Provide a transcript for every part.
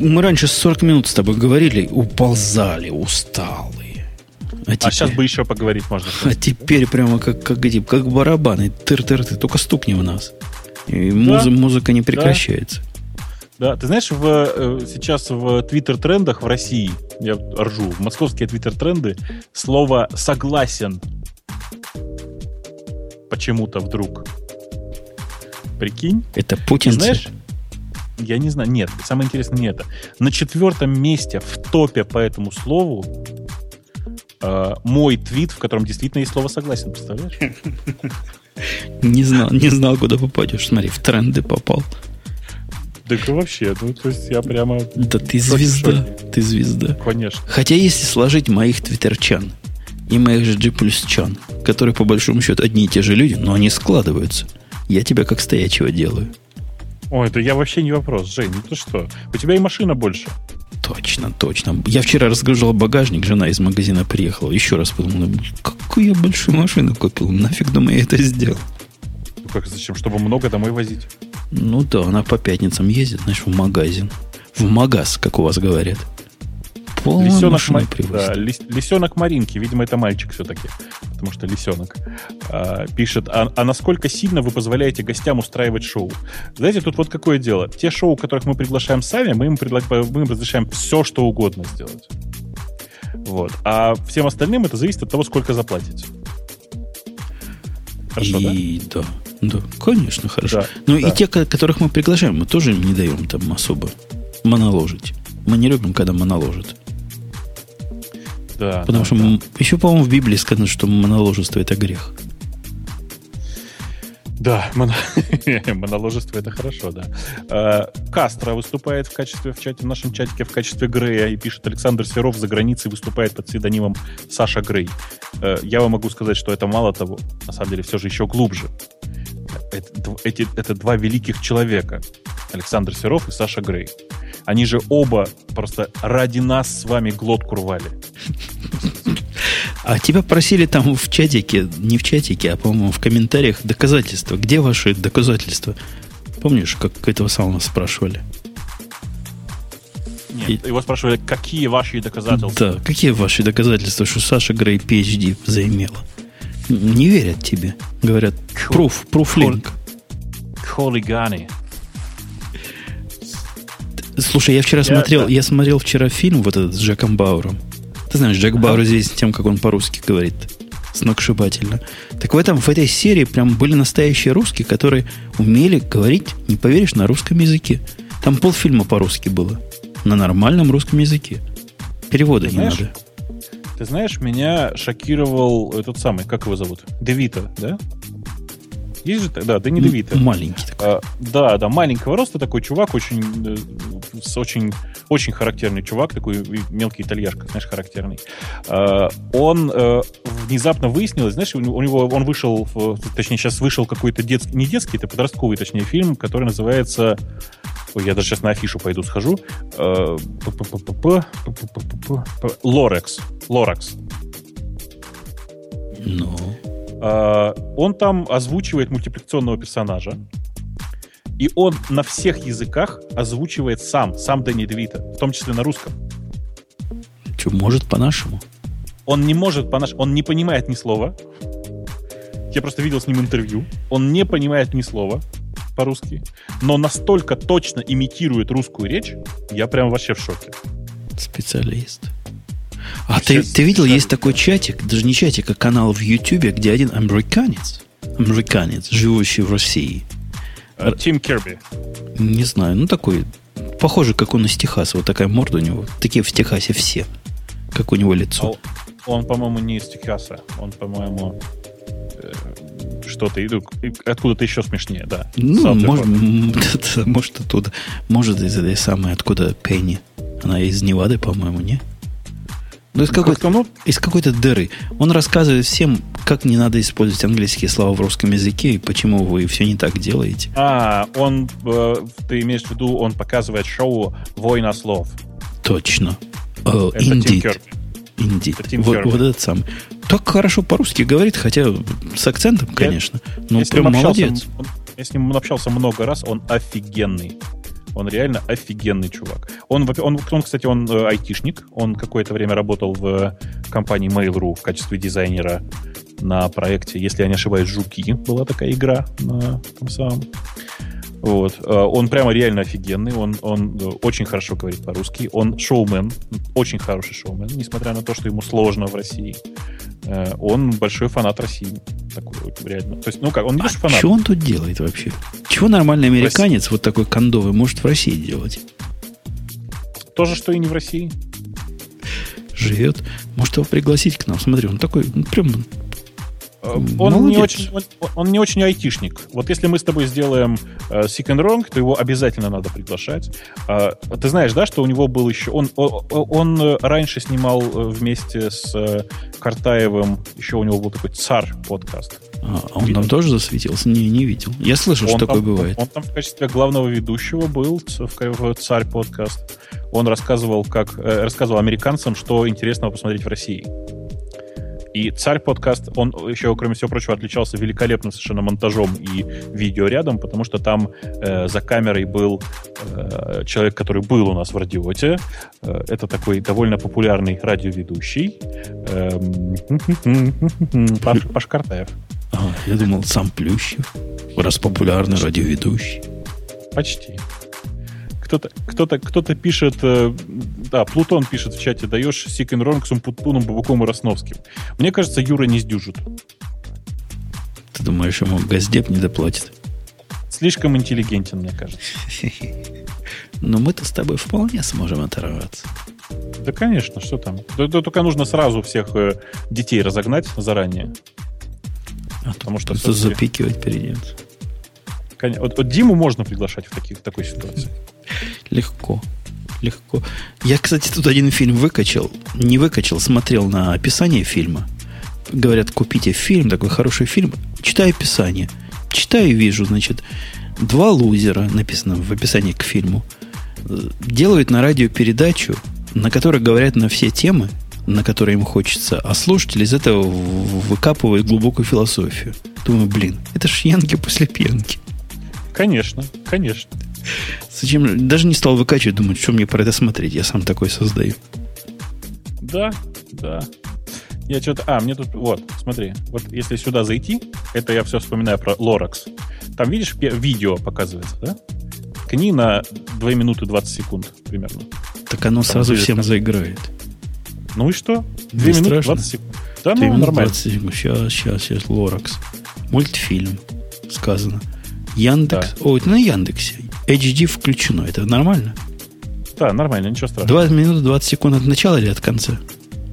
мы раньше 40 минут с тобой говорили, уползали, усталые. А, теперь, а сейчас бы еще поговорить можно. А теперь прямо как, как, как, как барабаны. Тыр-тыр-ты. Только стукни в нас. И да, муз, музыка не прекращается. Да. да, ты знаешь, в, э, сейчас в твиттер-трендах в России, я ржу, в московские твиттер-тренды слово «согласен» почему-то вдруг. Прикинь? Это Путин. Знаешь, я не знаю. Нет, самое интересное не это. На четвертом месте в топе по этому слову э, мой твит, в котором действительно есть слово согласен, представляешь? Не знал, не знал, куда попадешь. Смотри, в тренды попал. Так вообще, ну, то есть я прямо... Да ты звезда, ты звезда. Конечно. Хотя если сложить моих твиттерчан и моих же G чан, которые по большому счету одни и те же люди, но они складываются, я тебя как стоячего делаю. Ой, это я вообще не вопрос, Жень, ну ты что? У тебя и машина больше. Точно, точно. Я вчера разгружал багажник, жена из магазина приехала. Еще раз подумал, какую я большую машину купил? Нафиг, думаю, я это сделал. Ну как, зачем? Чтобы много домой возить? Ну да, она по пятницам ездит, знаешь, в магазин. В магаз, как у вас говорят. Лисенок, ма... да, лис... лисенок Маринки, видимо, это мальчик все-таки, потому что лисенок, а, пишет, а, а насколько сильно вы позволяете гостям устраивать шоу? Знаете, тут вот какое дело. Те шоу, которых мы приглашаем сами, мы им, предла... мы им разрешаем все, что угодно сделать. Вот. А всем остальным это зависит от того, сколько заплатите. Хорошо, и, да? Да, да, конечно, хорошо. Да, Но да. и те, которых мы приглашаем, мы тоже не даем там особо моноложить. Мы не любим, когда моноложат. Да. Потому да, что да. еще, по-моему, в Библии сказано, что моноложество это грех. Да, моно... моноложество это хорошо, да. А, Кастро выступает в качестве в чате, в нашем чатике в качестве Грея и пишет Александр Серов за границей выступает под псевдонимом Саша Грей. А, я вам могу сказать, что это мало того, на самом деле все же еще глубже. Это, эти, это два великих человека. Александр Серов и Саша Грей. Они же оба просто ради нас с вами глотку рвали. А тебя просили там в чатике, не в чатике, а, по-моему, в комментариях доказательства. Где ваши доказательства? Помнишь, как этого самого спрашивали? Нет, его спрашивали, какие ваши доказательства? Да, какие ваши доказательства, что Саша Грей PhD заимела? Не верят тебе. Говорят, proof link. Хулиганы. Слушай, я вчера я, смотрел, да. я смотрел вчера фильм вот этот с Джеком Бауэром. Ты знаешь, Джек. Бауэр здесь тем, как он по-русски говорит, сногсшибательно. Так в этом, в этой серии прям были настоящие русские, которые умели говорить, не поверишь, на русском языке. Там полфильма по-русски было. На нормальном русском языке. Перевода ты не знаешь, надо. Ты знаешь, меня шокировал этот самый, как его зовут? Девита, да? Есть же, да, Дэнни Девита. Маленький такой. А, да, да, маленького роста такой чувак, очень, э, с очень, очень характерный чувак, такой мелкий итальяшка, знаешь, характерный. А, он а, внезапно выяснилось, знаешь, у него, он вышел, точнее, сейчас вышел какой-то детский, не детский, это подростковый, точнее, фильм, который называется Ой, я даже сейчас на афишу пойду схожу. Лорекс. Лоракс. Ну. А, он там озвучивает мультипликационного персонажа. И он на всех языках озвучивает сам, сам Дэнни Девита, в том числе на русском. Что, может по-нашему? Он не может по-нашему, он не понимает ни слова. Я просто видел с ним интервью. Он не понимает ни слова по-русски, но настолько точно имитирует русскую речь, я прям вообще в шоке. Специалист. А ты, ты видел, есть такой чатик, даже не чатик, а канал в Ютубе, где один американец, американец, живущий в России. А, Тим Керби. Не знаю, ну такой, похоже, как он из Техаса, вот такая морда у него. Такие в Техасе все, как у него лицо. А он, по-моему, не из Техаса, он, по-моему, э, что-то откуда-то еще смешнее, да. Ну, может, может оттуда, может из этой самой, откуда Пенни. Она из Невады, по-моему, не? Ну, из какой-то, ну, из какой-то дыры. Он рассказывает всем, как не надо использовать английские слова в русском языке и почему вы все не так делаете. А, он, э, ты имеешь в виду, он показывает шоу «Война слов». Точно. Uh, это indeed. Indeed. Вот, вот этот сам. Так хорошо по-русски говорит, хотя с акцентом, конечно. Я, но прям молодец. Он, я с ним общался много раз, он офигенный. Он реально офигенный чувак. Он, он, он кстати, он э, айтишник. Он какое-то время работал в компании Mail.ru в качестве дизайнера на проекте, если я не ошибаюсь, «Жуки». Была такая игра на том самом. Вот. Э, он прямо реально офигенный, он, он э, очень хорошо говорит по-русски, он шоумен, очень хороший шоумен, несмотря на то, что ему сложно в России. Э, он большой фанат России. Такой реально. То есть, ну как, он не а фанат. Что он тут делает вообще? Чего нормальный американец, Россия? вот такой кондовый, может в России делать? То же, что и не в России. Живет. Может его пригласить к нам. Смотри, он такой, ну, прям он не, очень, он, он не очень айтишник. Вот если мы с тобой сделаем э, Sick and Wrong, то его обязательно надо приглашать. Э, ты знаешь, да, что у него был еще... Он, он, он раньше снимал э, вместе с э, Картаевым, еще у него был такой «Царь» подкаст. А, он видел? там тоже засветился? Не, не видел. Я слышал, он что там, такое бывает. Он, он там в качестве главного ведущего был в, в «Царь» подкаст. Он рассказывал, как, э, рассказывал американцам, что интересного посмотреть в России. И «Царь» подкаст, он еще, кроме всего прочего, отличался великолепным совершенно монтажом и видео рядом, потому что там э, за камерой был э, человек, который был у нас в радиоте. Э, это такой довольно популярный радиоведущий. Э, Паш, Паш Картаев. А, я думал, сам Плющев, раз популярный радиоведущий. Почти кто-то кто кто пишет, э, да, Плутон пишет в чате, даешь Сикен Ронксом, Путуном, Бабуком и Росновским. Мне кажется, Юра не сдюжит. Ты думаешь, ему Газдеп не доплатит? Слишком интеллигентен, мне кажется. Но мы-то с тобой вполне сможем оторваться. Да, конечно, что там. Да, да, только нужно сразу всех э, детей разогнать заранее. А потому что запикивать придется. Вот, вот Диму можно приглашать в, таких, в такой ситуации. Легко. Легко. Я, кстати, тут один фильм выкачал. Не выкачал, смотрел на описание фильма. Говорят, купите фильм, такой хороший фильм. Читаю описание. Читаю и вижу, значит, два лузера, написано в описании к фильму, делают на радио передачу, на которой говорят на все темы, на которые им хочется, а слушатели из этого выкапывают глубокую философию. Думаю, блин, это ж янки после пьянки. Конечно, конечно. Зачем? Даже не стал выкачивать, думать, что мне про это смотреть. Я сам такой создаю. Да, да. Я что-то... А, мне тут... Вот, смотри. Вот если сюда зайти, это я все вспоминаю про Lorax. Там, видишь, видео показывается, да? Кни на 2 минуты 20 секунд примерно. Так оно Там сразу всем там... заиграет. Ну и что? 2 минуты страшно. 20 секунд. Да, ну, нормально. 20 секунд. Сейчас, сейчас, сейчас, Lorax. Мультфильм, сказано. Яндекс. Да. О, это на Яндексе. HD включено. Это нормально? Да, нормально, ничего страшного. 2 минуты 20 секунд от начала или от конца?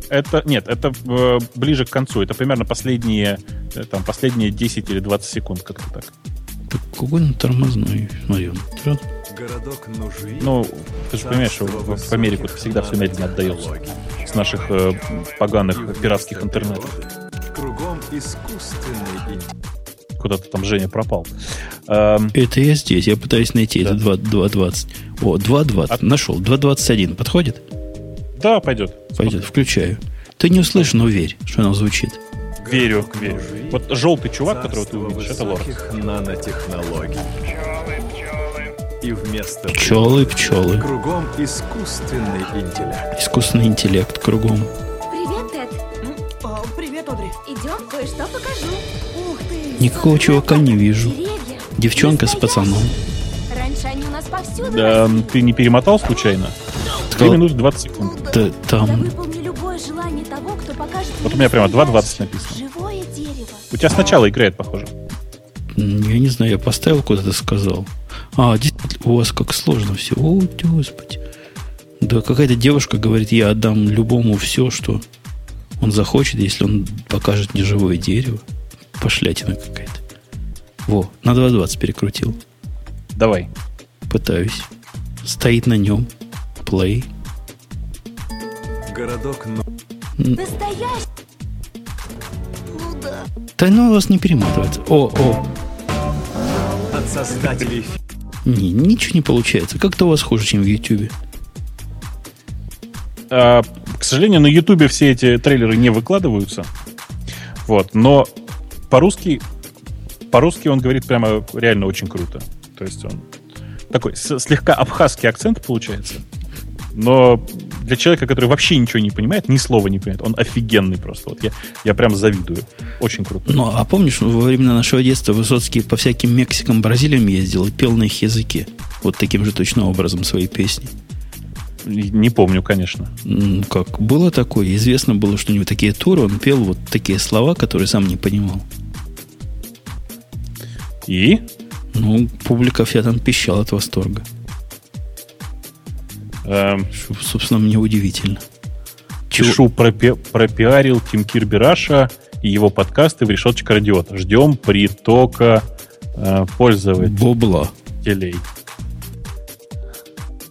Это, нет, это э, ближе к концу. Это примерно последние, э, там, последние 10 или 20 секунд, как-то так. Так какой он тормозной, смотри, Городок нужен. Ну, ты же понимаешь, что в, в Америку всегда все медленно отдается. С наших э, поганых пиратских интернетов. Кругом искусственный куда-то там Женя пропал. Эм, это я здесь, я пытаюсь найти. Да. Это 2.20. О, 2.20. От... Нашел. 2.21. Подходит? Да, пойдет. Пойдет, включаю. Ты не услышишь, но верь, что оно звучит. Верю, верю. Вот желтый чувак, которого ты увидишь, это Лорд. нанотехнологий. И вместо пчелы, пчелы. Кругом искусственный интеллект. Искусственный интеллект кругом. Привет, Тед. О, привет, Одри. Идем, кое-что покажу. Никакого чувака не вижу. Девчонка с пацаном. Раньше они у нас повсюду. Да, ты не перемотал случайно? Две минуты 20 секунд. Да, там... Вот у меня прямо 2.20 написано. Живое дерево. У тебя сначала играет, похоже. Я не знаю, я поставил куда-то сказал. А, у вас как сложно все. О, господи. Да какая-то девушка говорит, я отдам любому все, что он захочет, если он покажет мне живое дерево. Пошлятина какая-то. Во, на 2.20 перекрутил. Давай. Пытаюсь. Стоит на нем. Play. Городок, но... Настоящий. Ну да. Да ну у вас не перематывается. О, о. От создателей... Не, ничего не получается. Как-то у вас хуже, чем в Ютубе. А, к сожалению, на Ютубе все эти трейлеры не выкладываются. Вот, но по-русски, по-русски он говорит прямо реально очень круто. То есть он такой слегка абхазский акцент получается. Но для человека, который вообще ничего не понимает, ни слова не понимает, он офигенный просто. Вот я, я прям завидую. Очень круто. Ну, а помнишь, во времена нашего детства Высоцкий по всяким Мексикам, Бразилиям ездил и пел на их языке. Вот таким же точно образом свои песни. Не помню, конечно. М, Как было такое, известно было, что у него такие туры, он пел вот такие слова, которые сам не понимал. И Ну, публика вся там пищала от восторга. эм, Что, собственно, мне удивительно. Чего- Пишу, пропи- пропиарил Тим Кирби Раша и его подкасты в решеточка радиота. Ждем притока э, пользователей. Бобла.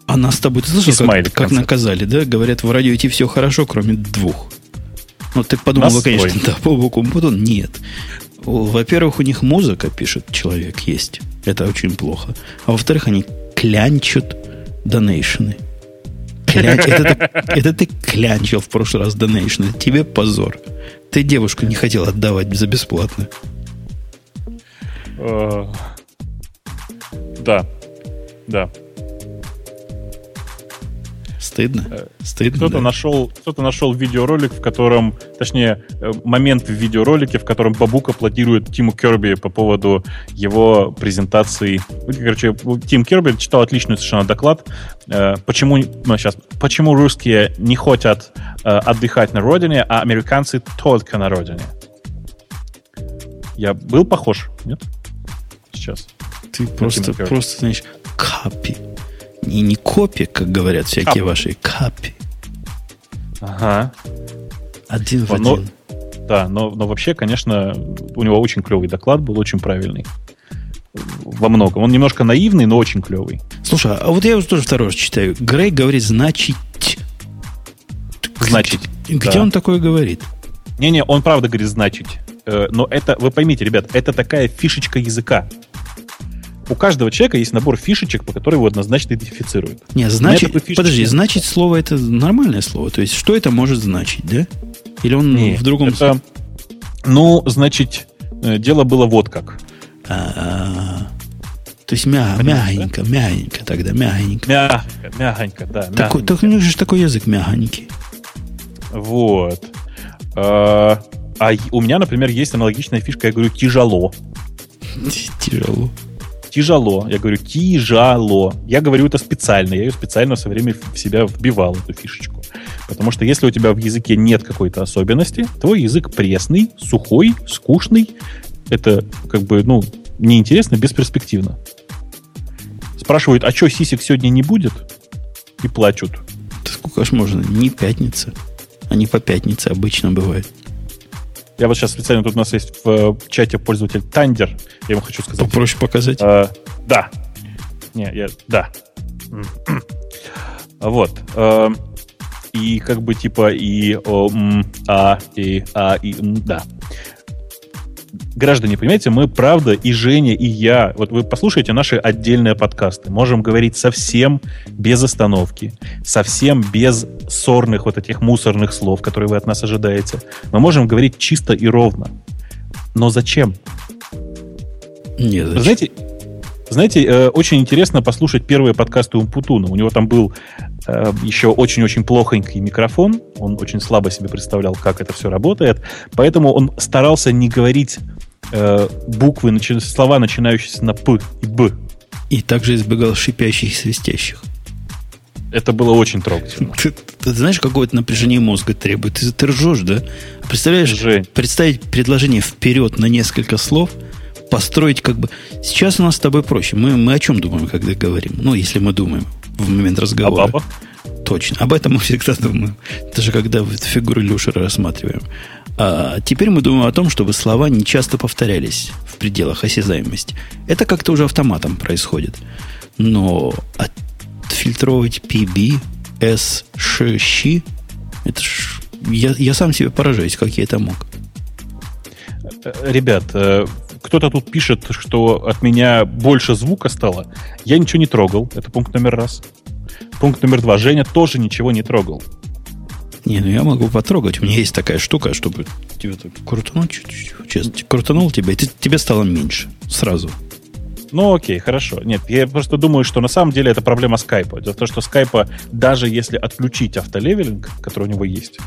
А нас с тобой, ты слышал, как, как наказали, да? Говорят, в радио идти все хорошо, кроме двух. Ну, ты подумал, конечно, да, по боку Умпутун. Нет. Во-первых, у них музыка, пишет человек, есть. Это очень плохо. А во-вторых, они клянчат донейшены. Кля- Это, ты- это ты клянчил в прошлый раз донейшены. Тебе позор. Ты девушку не хотел отдавать за бесплатно. Э, Да. Да. Стыдно? Стыдно, Кто-то да. нашел, кто-то нашел видеоролик, в котором, точнее, э, момент в видеоролике, в котором Бабук аплодирует Тиму Керби по поводу его презентации. Ну, Короче, Тим Керби читал отличный совершенно доклад. э, Почему, ну, сейчас, почему русские не хотят э, отдыхать на родине, а американцы только на родине. Я был похож, нет? Сейчас. Ты просто, просто, знаешь, капи. Не, не копи, как говорят всякие Капи. ваши, капи. Ага. Один в Но- один. Да, но, но вообще, конечно, у него очень клевый доклад был, очень правильный. Во многом. Он немножко наивный, но очень клевый. Слушай, а вот я уже тоже второй раз читаю. Грей говорит «значит». Значит, Где да. он такое говорит? Не-не, он правда говорит значить. Э, Но это, вы поймите, ребят, это такая фишечка языка. У каждого человека есть набор фишечек, по которым его однозначно идентифицируют. Не, значит, фишечки подожди, нет. значит слово это нормальное слово. То есть, что это может значить, да? Или он Не, в другом это, Ну, значит, э, дело было вот как. А-а-а. То есть мя- Понимаешь, мягенько, мягенько тогда, мягенько. Мягонько, мягонько, да. Мягонько. так у них же такой язык мягонький. Вот. А а у меня, например, есть аналогичная фишка, я говорю тяжело. Тяжело. Тяжело. Я говорю тяжело. Я говорю это специально. Я ее специально все время в себя вбивал, эту фишечку. Потому что если у тебя в языке нет какой-то особенности, твой язык пресный, сухой, скучный. Это как бы, ну, неинтересно, бесперспективно. Спрашивают, а что, сисек сегодня не будет? И плачут. Да сколько ж можно? Не пятница. Они по пятнице обычно бывают. Я вот сейчас специально, тут у нас есть в чате пользователь Тандер. Я ему хочу сказать. Попроще показать. Э, да. Не, я, да. Вот. Э, и как бы типа и о, м, а, и а, и м, да. Граждане, понимаете, мы правда и Женя, и я, вот вы послушайте наши отдельные подкасты, можем говорить совсем без остановки, совсем без сорных вот этих мусорных слов, которые вы от нас ожидаете. Мы можем говорить чисто и ровно. Но зачем? Нет, зачем? Знаете, знаете, э, очень интересно послушать первые подкасты Умпутуна. У него там был еще очень-очень плохонький микрофон. Он очень слабо себе представлял, как это все работает. Поэтому он старался не говорить э, буквы, начи- слова, начинающиеся на П и Б. И также избегал шипящих и свистящих. Это было очень трогательно. Ты, ты знаешь, какое-то напряжение мозга требует? Ты, ты ржешь, да? А Представляешь, Жень. представить предложение вперед на несколько слов, построить как бы... Сейчас у нас с тобой проще. Мы, мы о чем думаем, когда говорим? Ну, если мы думаем в момент А разговора. баба? Точно. Об этом мы всегда думаем. Даже когда фигуры Люшера рассматриваем. А теперь мы думаем о том, чтобы слова не часто повторялись в пределах осязаемости. Это как-то уже автоматом происходит. Но отфильтровать PB, S, Ш, Щ, это ж... Я, я сам себе поражаюсь, как я это мог. Ребят, э, кто-то тут пишет, что от меня больше звука стало. Я ничего не трогал. Это пункт номер раз. Пункт номер два. Женя тоже ничего не трогал. Не, ну я могу потрогать. У меня есть такая штука, чтобы тебе так крутануть чуть-чуть. Честно, крутанул тебя, и ты- тебе стало меньше. Сразу. Ну, окей, хорошо. Нет, я просто думаю, что на самом деле это проблема скайпа. Дело в том, что скайпа, даже если отключить автолевелинг, который у него есть,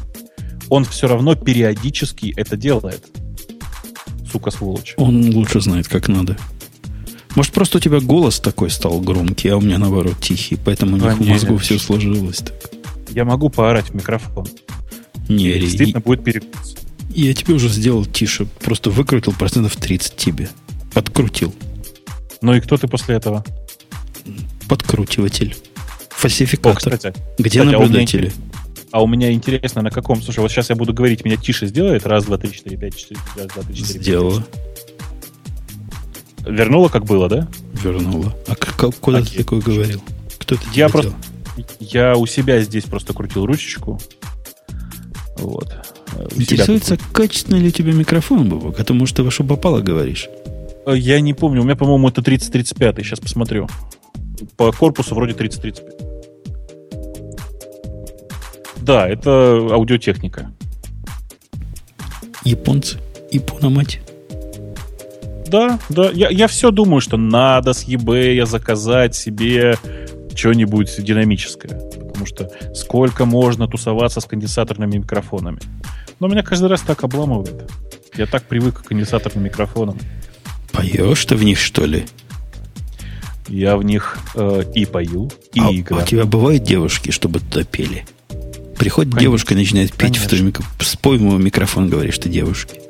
он все равно периодически это делает. Сука, сволочь. Он лучше знает, как надо. Может, просто у тебя голос такой стал громкий, а у меня, наоборот, тихий, поэтому у них в Конечно. мозгу все сложилось так. Я могу поорать в микрофон. Не, И действительно будет перекус. я тебе уже сделал тише, просто выкрутил процентов 30 тебе. Подкрутил. Ну и кто ты после этого? Подкручиватель. О, Фальсификатор. кстати. Где кстати, а наблюдатели? интерес- А у меня интересно, на каком... Слушай, вот сейчас я буду говорить, меня тише сделает. Раз, два, три, четыре, пять, четыре, раз, два, три, четыре. пять, Сделала, шесть. Вернула, как было, да? вернула. А к- к- куда ты Окей. такое говорил? Кто это Я просто... делал? Я у себя здесь просто крутил ручечку. Вот. У Интересуется, качественный ли у тебя микрофон, Бобок? А то, может, ты во что попало говоришь? Э, Я не помню, у меня, по-моему, это 3035, сейчас посмотрю. По корпусу вроде 3035. Да, это аудиотехника. Японцы? Япона мать? Да, да, я, я все думаю, что надо с eBay заказать себе что-нибудь динамическое. Потому что сколько можно тусоваться с конденсаторными микрофонами. Но меня каждый раз так обламывает. Я так привык к конденсаторным микрофонам. Поешь ты в них, что ли? Я в них э, и пою, и а, а играю. у тебя бывают девушки, чтобы туда пели? Приходит Конечно. девушка и начинает петь в Конечно. твой микро... Спой ему в микрофон, говоришь ты девушке.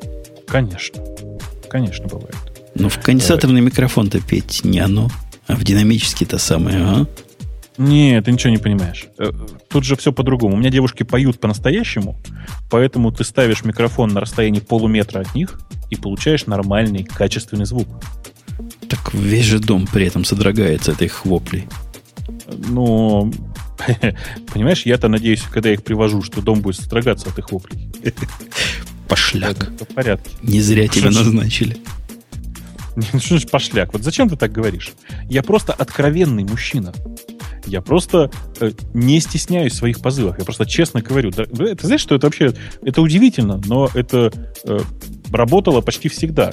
Конечно. Конечно, бывает. Но в конденсаторный микрофон-то петь не оно, а в динамический-то самое, а? Нет, ты ничего не понимаешь. Э, Тут же все по-другому. У меня девушки поют по-настоящему, поэтому ты ставишь микрофон на расстоянии полуметра от них и получаешь нормальный, качественный звук. Так весь же дом при этом содрогается от их воплей. Ну, понимаешь, я-то надеюсь, когда я их привожу, что дом будет содрогаться от их воплей. Пошляк. В порядке. Не зря тебя ж- назначили. Ну, Что значит пошляк? Вот зачем ты так говоришь? Я просто откровенный мужчина. Я просто э, не стесняюсь своих позывов. Я просто честно говорю. Да, ты знаешь, что это вообще... Это удивительно, но это э, работало почти всегда.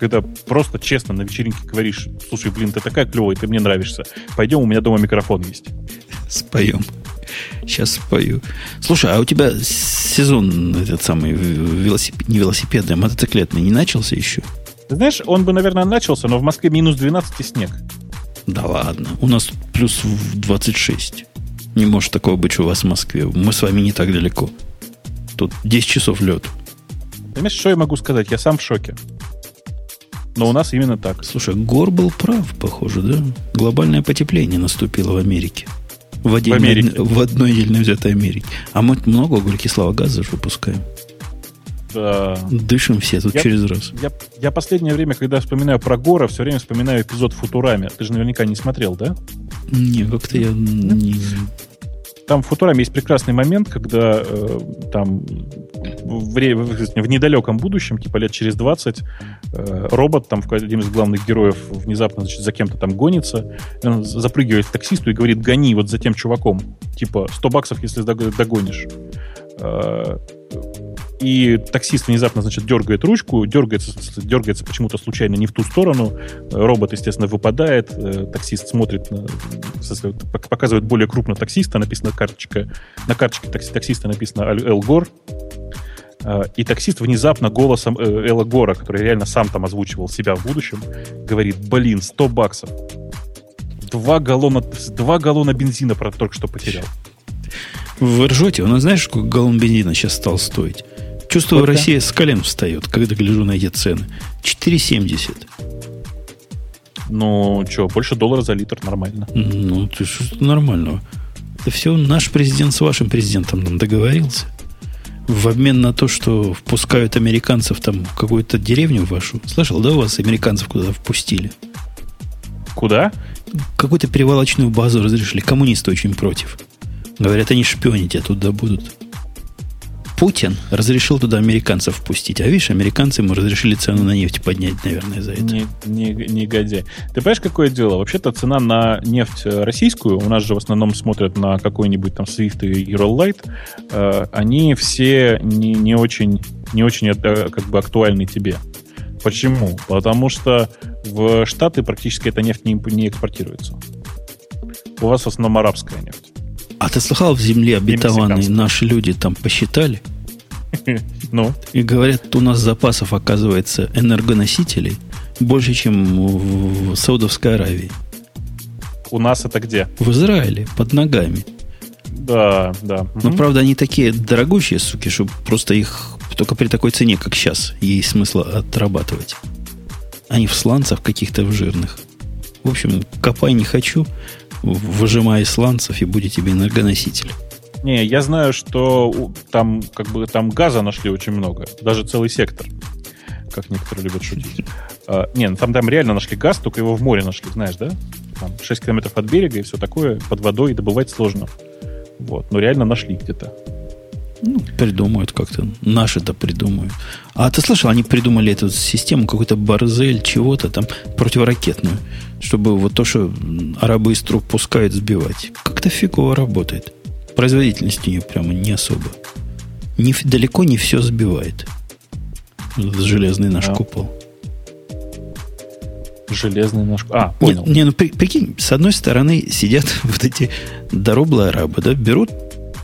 Когда просто честно на вечеринке говоришь, слушай, блин, ты такая клевая, ты мне нравишься. Пойдем, у меня дома микрофон есть. Споем. Сейчас спою. Слушай, а у тебя сезон этот самый велосипед, не велосипедный, а мотоциклетный не начался еще? Ты знаешь, он бы, наверное, начался, но в Москве минус 12 и снег. Да ладно. У нас плюс в 26. Не может такого быть, у вас в Москве. Мы с вами не так далеко. Тут 10 часов лед. Понимаешь, что я могу сказать? Я сам в шоке. Но у нас именно так. Слушай, Гор был прав, похоже, да? Глобальное потепление наступило в Америке. В, отдельно- Америке. в одной отдельно взятой Америке. А мы много углекислого газа же выпускаем. Да. Дышим все тут Я- через раз. Я, я последнее время, когда вспоминаю про Гора, все время вспоминаю эпизод Футурами. Ты же наверняка не смотрел, да? Не, как-то я не... Там в Футураме есть прекрасный момент, когда э, там в, в- в недалеком будущем, типа лет через 20, э, робот, там один из главных героев внезапно значит, за кем-то там гонится, он запрыгивает к таксисту и говорит, гони вот за тем чуваком. Типа 100 баксов, если дог- догонишь. Э, И таксист внезапно, значит, дергает ручку, дергается, дергается почему-то случайно не в ту сторону. Робот, естественно, выпадает. Э, Таксист смотрит, показывает более крупно таксиста, написано карточка. На карточке такси- таксиста написано Эл Гор. Э, И таксист внезапно голосом э, Элла Гора, который реально сам там озвучивал себя в будущем, говорит, блин, 100 баксов. Два галлона, два галлона бензина про только что потерял. Вы ржете? У нас знаешь, сколько галлон бензина сейчас стал стоить? Чувствую, Сколько? Россия с колен встает, когда гляжу на эти цены. 4,70. Ну, что, больше доллара за литр, нормально. Ну, ты что нормального. Это все наш президент с вашим президентом нам договорился. В обмен на то, что впускают американцев там в какую-то деревню вашу. Слышал, да, у вас американцев куда-то впустили? Куда? Какую-то перевалочную базу разрешили. Коммунисты очень против. Говорят, они шпионить оттуда будут. Путин разрешил туда американцев впустить. А видишь, американцы ему разрешили цену на нефть поднять, наверное, за это. Не, не, негодяй. Ты понимаешь, какое дело? Вообще-то цена на нефть э, российскую, у нас же в основном смотрят на какой-нибудь там Swift и Eurolight, э, они все не, не очень, не очень как бы актуальны тебе. Почему? Потому что в Штаты практически эта нефть не, не экспортируется. У вас в основном арабская нефть. А ты слыхал, в земле обетованной наши люди там посчитали? Ну, И говорят, у нас запасов, оказывается, энергоносителей больше, чем в Саудовской Аравии. у нас это где? В Израиле, под ногами. Да, да. Но, правда, они такие дорогущие, суки, что просто их только при такой цене, как сейчас, есть смысл отрабатывать. Они в сланцах каких-то в жирных. В общем, копай не хочу, выжимай сланцев, и будет тебе энергоноситель. Не, я знаю, что там как бы там газа нашли очень много, даже целый сектор, как некоторые любят шутить. А, не, ну там, там реально нашли газ, только его в море нашли, знаешь, да? Там 6 километров от берега и все такое, под водой добывать сложно. Вот, но реально нашли где-то. Ну, придумают как-то. Наши-то придумают. А ты слышал, они придумали эту систему, какой-то барзель, чего-то там, противоракетную, чтобы вот то, что арабы из труб пускают, сбивать. Как-то фигово работает. Производительность у нее прямо не особо. Не, далеко не все сбивает. Железный наш Да. купол. Железный наш... А, Не, понял. не, ну при- прикинь, с одной стороны сидят вот эти дороблые арабы, да, берут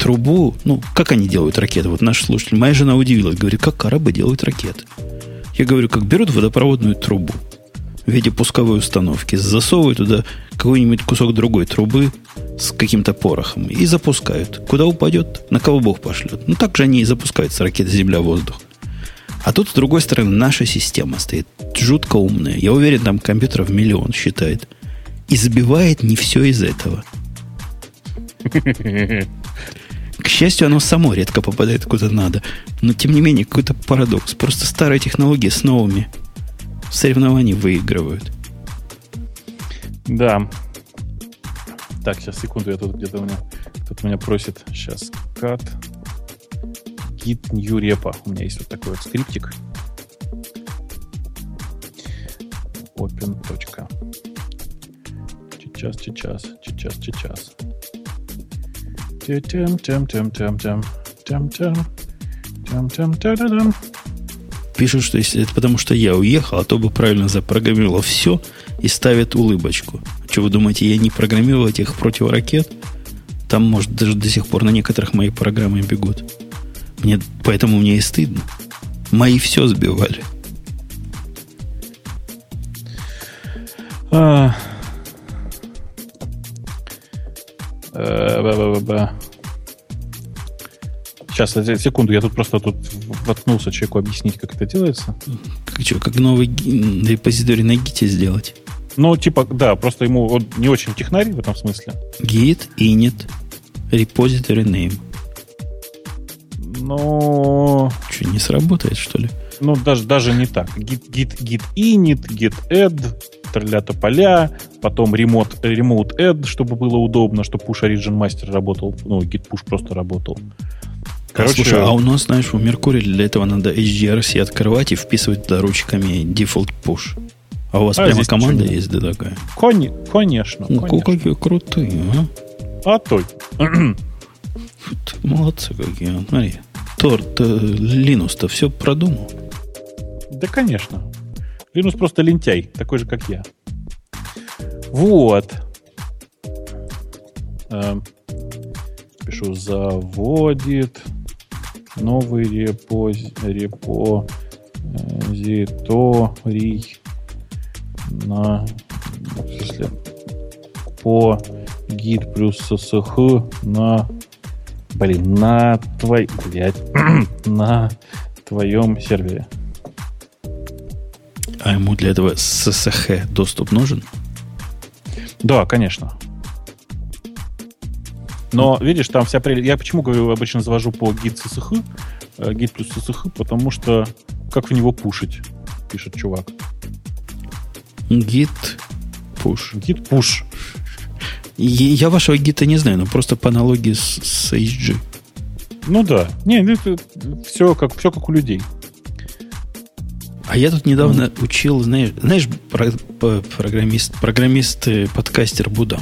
трубу, ну, как они делают ракеты? Вот наш слушатель, моя жена удивилась, говорит, как арабы делают ракеты? Я говорю, как берут водопроводную трубу в виде пусковой установки, засовывают туда какой-нибудь кусок другой трубы с каким-то порохом и запускают. Куда упадет, на кого Бог пошлет. Ну, так же они и запускаются, ракеты Земля-воздух. А тут, с другой стороны, наша система стоит жутко умная. Я уверен, там компьютеров миллион считает. И забивает не все из этого. К счастью, оно само редко попадает куда надо. Но, тем не менее, какой-то парадокс. Просто старые технологии с новыми в соревновании выигрывают. Да. Так, сейчас, секунду, я тут где-то у меня... Кто-то меня просит. Сейчас, cut. Git new repo. У меня есть вот такой вот скриптик. Open. Сейчас, сейчас, сейчас, сейчас. Пишут, что если это потому, что я уехал, а то бы правильно запрограммировал все и ставят улыбочку. Что вы думаете, я не программировал этих противоракет? Там, может, даже до сих пор на некоторых мои программы бегут. Мне, поэтому мне и стыдно. Мои все сбивали. Сейчас, э, секунду, я тут просто тут воткнулся человеку объяснить, как это делается. Как, что, как новый репозиторий на гите сделать? Ну, типа, да, просто ему он не очень технарь в этом смысле. Git, init, repository name. Но, Что, не сработает, что ли? ну, даже, даже не так. Git, git, git init, git add, тролля поля, потом remote, remote add, чтобы было удобно, чтобы push origin master работал, ну, git push просто работал. Короче, Слушай, а у нас, знаешь, у Меркурия для этого надо HDRC открывать и вписывать туда ручками default push. А у вас А прямо команда есть, да, такая? кони- конечно, Ну, конечно. какие крутые, а? А то. Молодцы какие. Смотри. Торт, э, Линус-то все продумал. Да, конечно. Линус просто лентяй, такой же, как я. Вот. Эм, Пишу, заводит новый репози, репозиторий на в смысле, по гид плюс ССХ на блин, на твой, блядь, на твоем сервере. А ему для этого SSH доступ нужен? Да, конечно. Но, видишь, там вся прелесть... Я почему говорю, обычно завожу по гид ССХ, э, гид плюс ССХ, потому что как в него пушить, пишет чувак. Git push. Гид пуш. Я вашего гита не знаю, но просто по аналогии с, с HG. Ну да. Не, ну это все как, все как у людей. А я тут недавно учил, знаешь, знаешь про- по- программист, программист, э, подкастер Буда.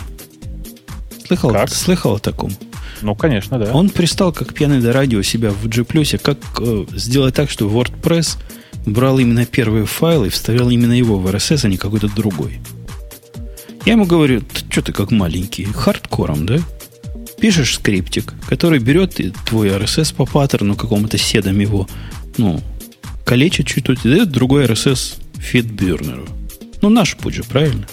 Слыхал, Как? слыхал о таком? Ну, конечно, да. Он пристал, как пьяный до радио, себя в G+, как э, сделать так, что WordPress брал именно первый файл и вставлял именно его в RSS, а не какой-то другой. Я ему говорю, что ты как маленький, хардкором, да? Пишешь скриптик, который берет твой RSS по паттерну какому-то седом его, ну, калечит чуть-чуть и дает другой RSS фидбернеру. Ну, наш путь же, правильно?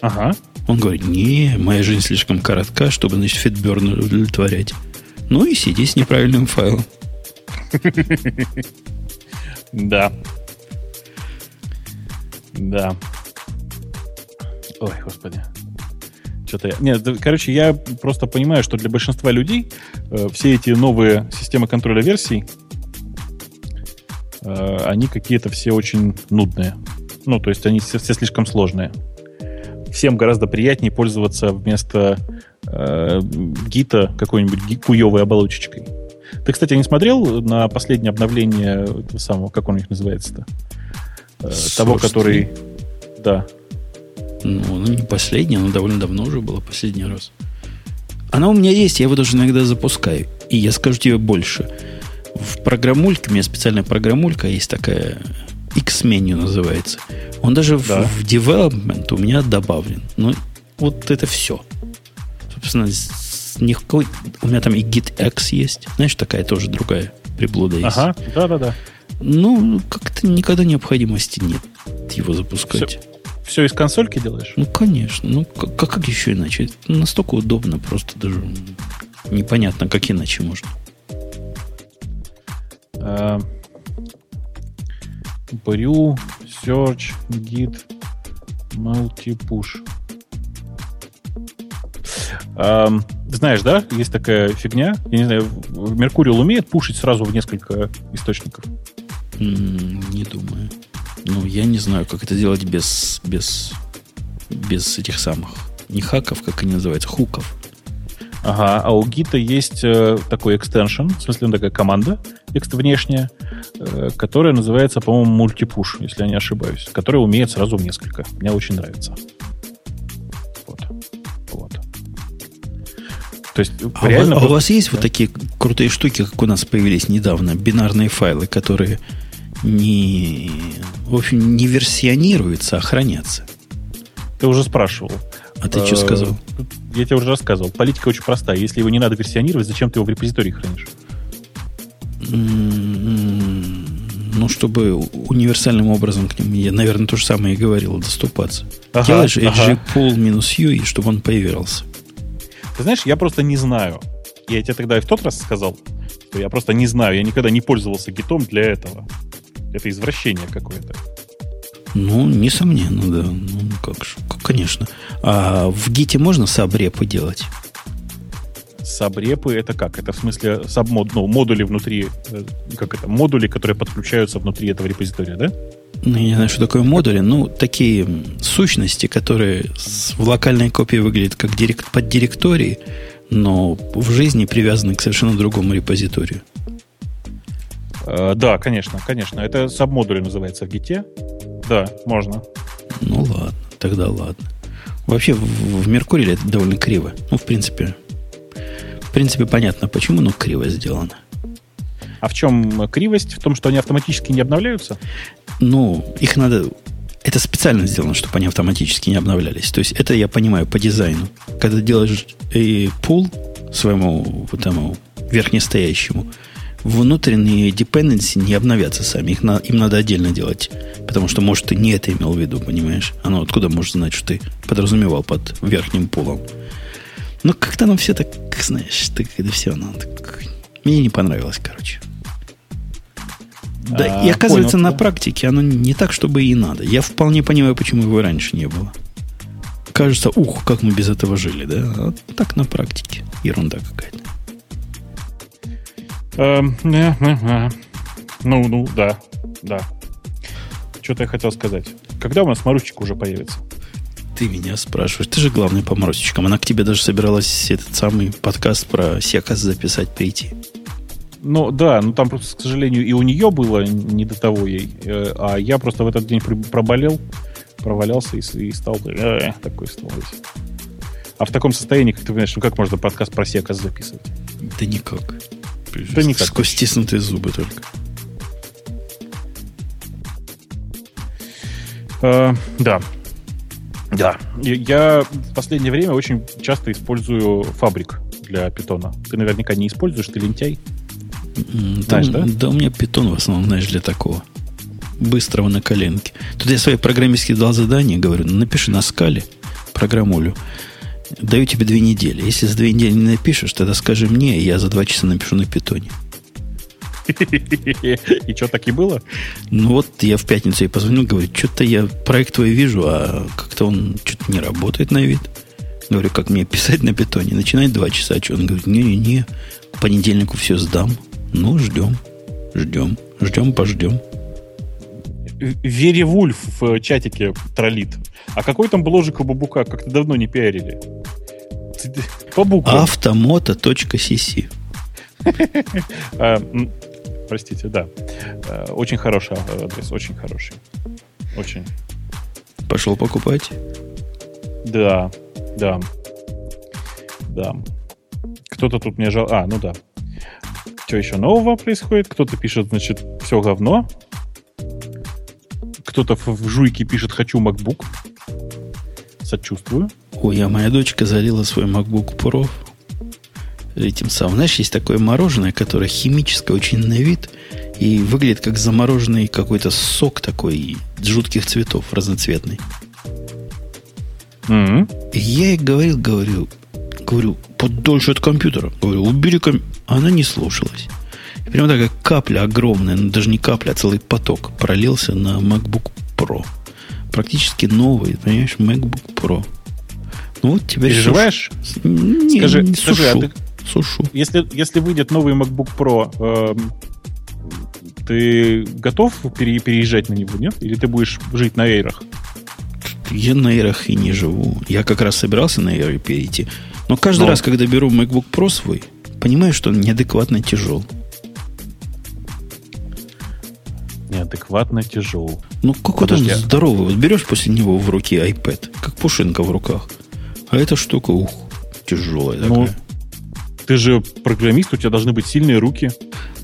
Ага. Он говорит, не, моя жизнь слишком коротка, чтобы, значит, фидбернер удовлетворять. Ну и сиди с неправильным файлом. Да. Да. Ой, господи. Что-то я... Нет, короче, я просто понимаю, что для большинства людей э, все эти новые системы контроля версий, э, они какие-то все очень нудные. Ну, то есть они все, все слишком сложные. Всем гораздо приятнее пользоваться вместо э, гита какой-нибудь куевой оболочечкой. Ты, кстати, не смотрел на последнее обновление этого самого, как он их называется-то? Э, того, который... Да. Ну, ну, не последнее, но довольно давно уже было последний раз. Она у меня есть, я его даже иногда запускаю. И я скажу тебе больше. В программульке, у меня специальная программулька есть такая, X-меню называется. Он даже да. в, в development у меня добавлен. Ну, вот это все. Собственно, никакой... У меня там и GitX есть. Знаешь, такая тоже другая приблуда есть. Ага, да-да-да. Ну, как-то никогда необходимости нет его запускать. Все, все из консольки делаешь? Ну, конечно. Ну, как, как еще иначе? настолько удобно, просто даже непонятно, как иначе можно. Uh, Brew, Search, Git, Multi-Push. Um, знаешь, да, есть такая фигня. Я не знаю, Меркуриал умеет пушить сразу в несколько источников? Не думаю. Ну, я не знаю, как это делать без, без, без этих самых, не хаков, как они называются, хуков. Ага, а у гита есть э, такой экстеншн, в смысле, он такая команда внешняя, э, которая называется, по-моему, мультипуш, если я не ошибаюсь, которая умеет сразу в несколько. Мне очень нравится. То есть, а, реально у, а у вас есть да. вот такие крутые штуки, как у нас появились недавно, бинарные файлы, которые не, в общем, не версионируются, а хранятся? Ты уже спрашивал. А ты что сказал? Я тебе уже рассказывал. Политика очень простая. Если его не надо версионировать, зачем ты его в репозитории хранишь? Ну, чтобы универсальным образом к ним, я, наверное, то же самое и говорил, доступаться. Ага, Делаешь ага. pool минус u, и чтобы он появился. Ты знаешь, я просто не знаю. Я тебе тогда и в тот раз сказал, что я просто не знаю, я никогда не пользовался гитом для этого. Это извращение какое-то. Ну, несомненно, да. Ну, как же, конечно. А в гите можно сабрепы делать? Сабрепы это как? Это в смысле сабмод, ну, модули внутри, э, как это, модули, которые подключаются внутри этого репозитория, да? Ну, я не знаю, что такое модули. Ну, такие сущности, которые в локальной копии выглядят как директ, под директории, но в жизни привязаны к совершенно другому репозиторию. Э, да, конечно, конечно. Это сабмодули называется в гите. Да, можно. Ну ладно, тогда ладно. Вообще в, в Меркурии это довольно криво. Ну, в принципе, в принципе, понятно, почему, но криво сделано. А в чем кривость? В том, что они автоматически не обновляются? Ну, их надо... Это специально сделано, чтобы они автоматически не обновлялись. То есть это я понимаю по дизайну. Когда делаешь и пул своему вот этому верхнестоящему, внутренние dependency не обновятся сами. Их на, им надо отдельно делать. Потому что, может, ты не это имел в виду, понимаешь? Оно откуда может знать, что ты подразумевал под верхним пулом? Ну, как-то оно все так, знаешь, так, это все оно так... Мне не понравилось, короче. Да, а, и оказывается, понял, на практике оно не так, чтобы и надо. Я вполне понимаю, почему его раньше не было. Кажется, ух, как мы без этого жили, да? А так на практике. Ерунда какая-то. Эм, ну, ну, да, да. Что-то я хотел сказать. Когда у нас Марусечка уже появится? Ты меня спрашиваешь. Ты же главный по Марусечкам. Она к тебе даже собиралась этот самый подкаст про Секас записать, прийти. Ну да, ну там просто, к сожалению, и у нее было не до того ей. Э, а я просто в этот день проболел, провалялся и, и стал э, такой стал А в таком состоянии, как ты понимаешь, ну как можно подкаст про Секас записывать? Да никак. Да никак. Сквозь стиснутые зубы только. Э, да. Да. Я в последнее время очень часто использую фабрик для питона. Ты наверняка не используешь, ты лентяй. М, Знаешь, да? да? Да, у меня питон в основном, знаешь, для такого. Быстрого на коленке. Тут я своей программистке дал задание, говорю, «Ну, напиши на скале программулю. Даю тебе две недели. Если за две недели не напишешь, тогда скажи мне, и я за два часа напишу на питоне. И что, так и было? Ну вот я в пятницу ей позвонил, говорю, что-то я проект твой вижу, а как-то он что-то не работает на вид. Говорю, как мне писать на питоне? Начинает два часа. А что? Он говорит, не-не-не, к понедельнику все сдам. Ну, ждем, ждем, ждем, пождем. Вере Вульф в чатике троллит. А какой там бложик у Бабука? Как-то давно не пиарили. По буквам. Автомото.cc. А, простите, да. А, Очень хороший адрес, очень хороший. Очень. Пошел покупать. Да, да. Да. Кто-то тут мне жал... А, ну да. Что еще нового происходит? Кто-то пишет, значит, все говно. Кто-то в, жуйке пишет «хочу MacBook». Сочувствую. Ой, а моя дочка залила свой MacBook Pro этим самым. Знаешь, есть такое мороженое, которое химическое очень на вид и выглядит как замороженный какой-то сок такой жутких цветов, разноцветный. М. И я ей говорил, говорю, говорю, подольше от компьютера. Говорю, убери компьютер. Она не слушалась. И прямо такая капля огромная, ну даже не капля, а целый поток пролился на MacBook Pro. Практически новый, понимаешь, MacBook Pro. Ну вот теперь... Переживаешь? суш- Не, Скажи- не скажи, а сушу. ты- Сушу. Если, если выйдет новый MacBook Pro, эм, ты готов пере- переезжать на него, нет? Или ты будешь жить на эйрах? Я на эйрах и не живу. Я как раз собирался на эйры перейти. Но каждый Но- раз, когда беру MacBook Pro свой, понимаю, что он неадекватно тяжел. Неадекватно тяжел. Ну, какой-то он Подожди, а- здоровый. Вот берешь после него в руки iPad, как пушинка в руках. А эта штука, ух, тяжелая Ну, такая. Ты же программист, у тебя должны быть сильные руки.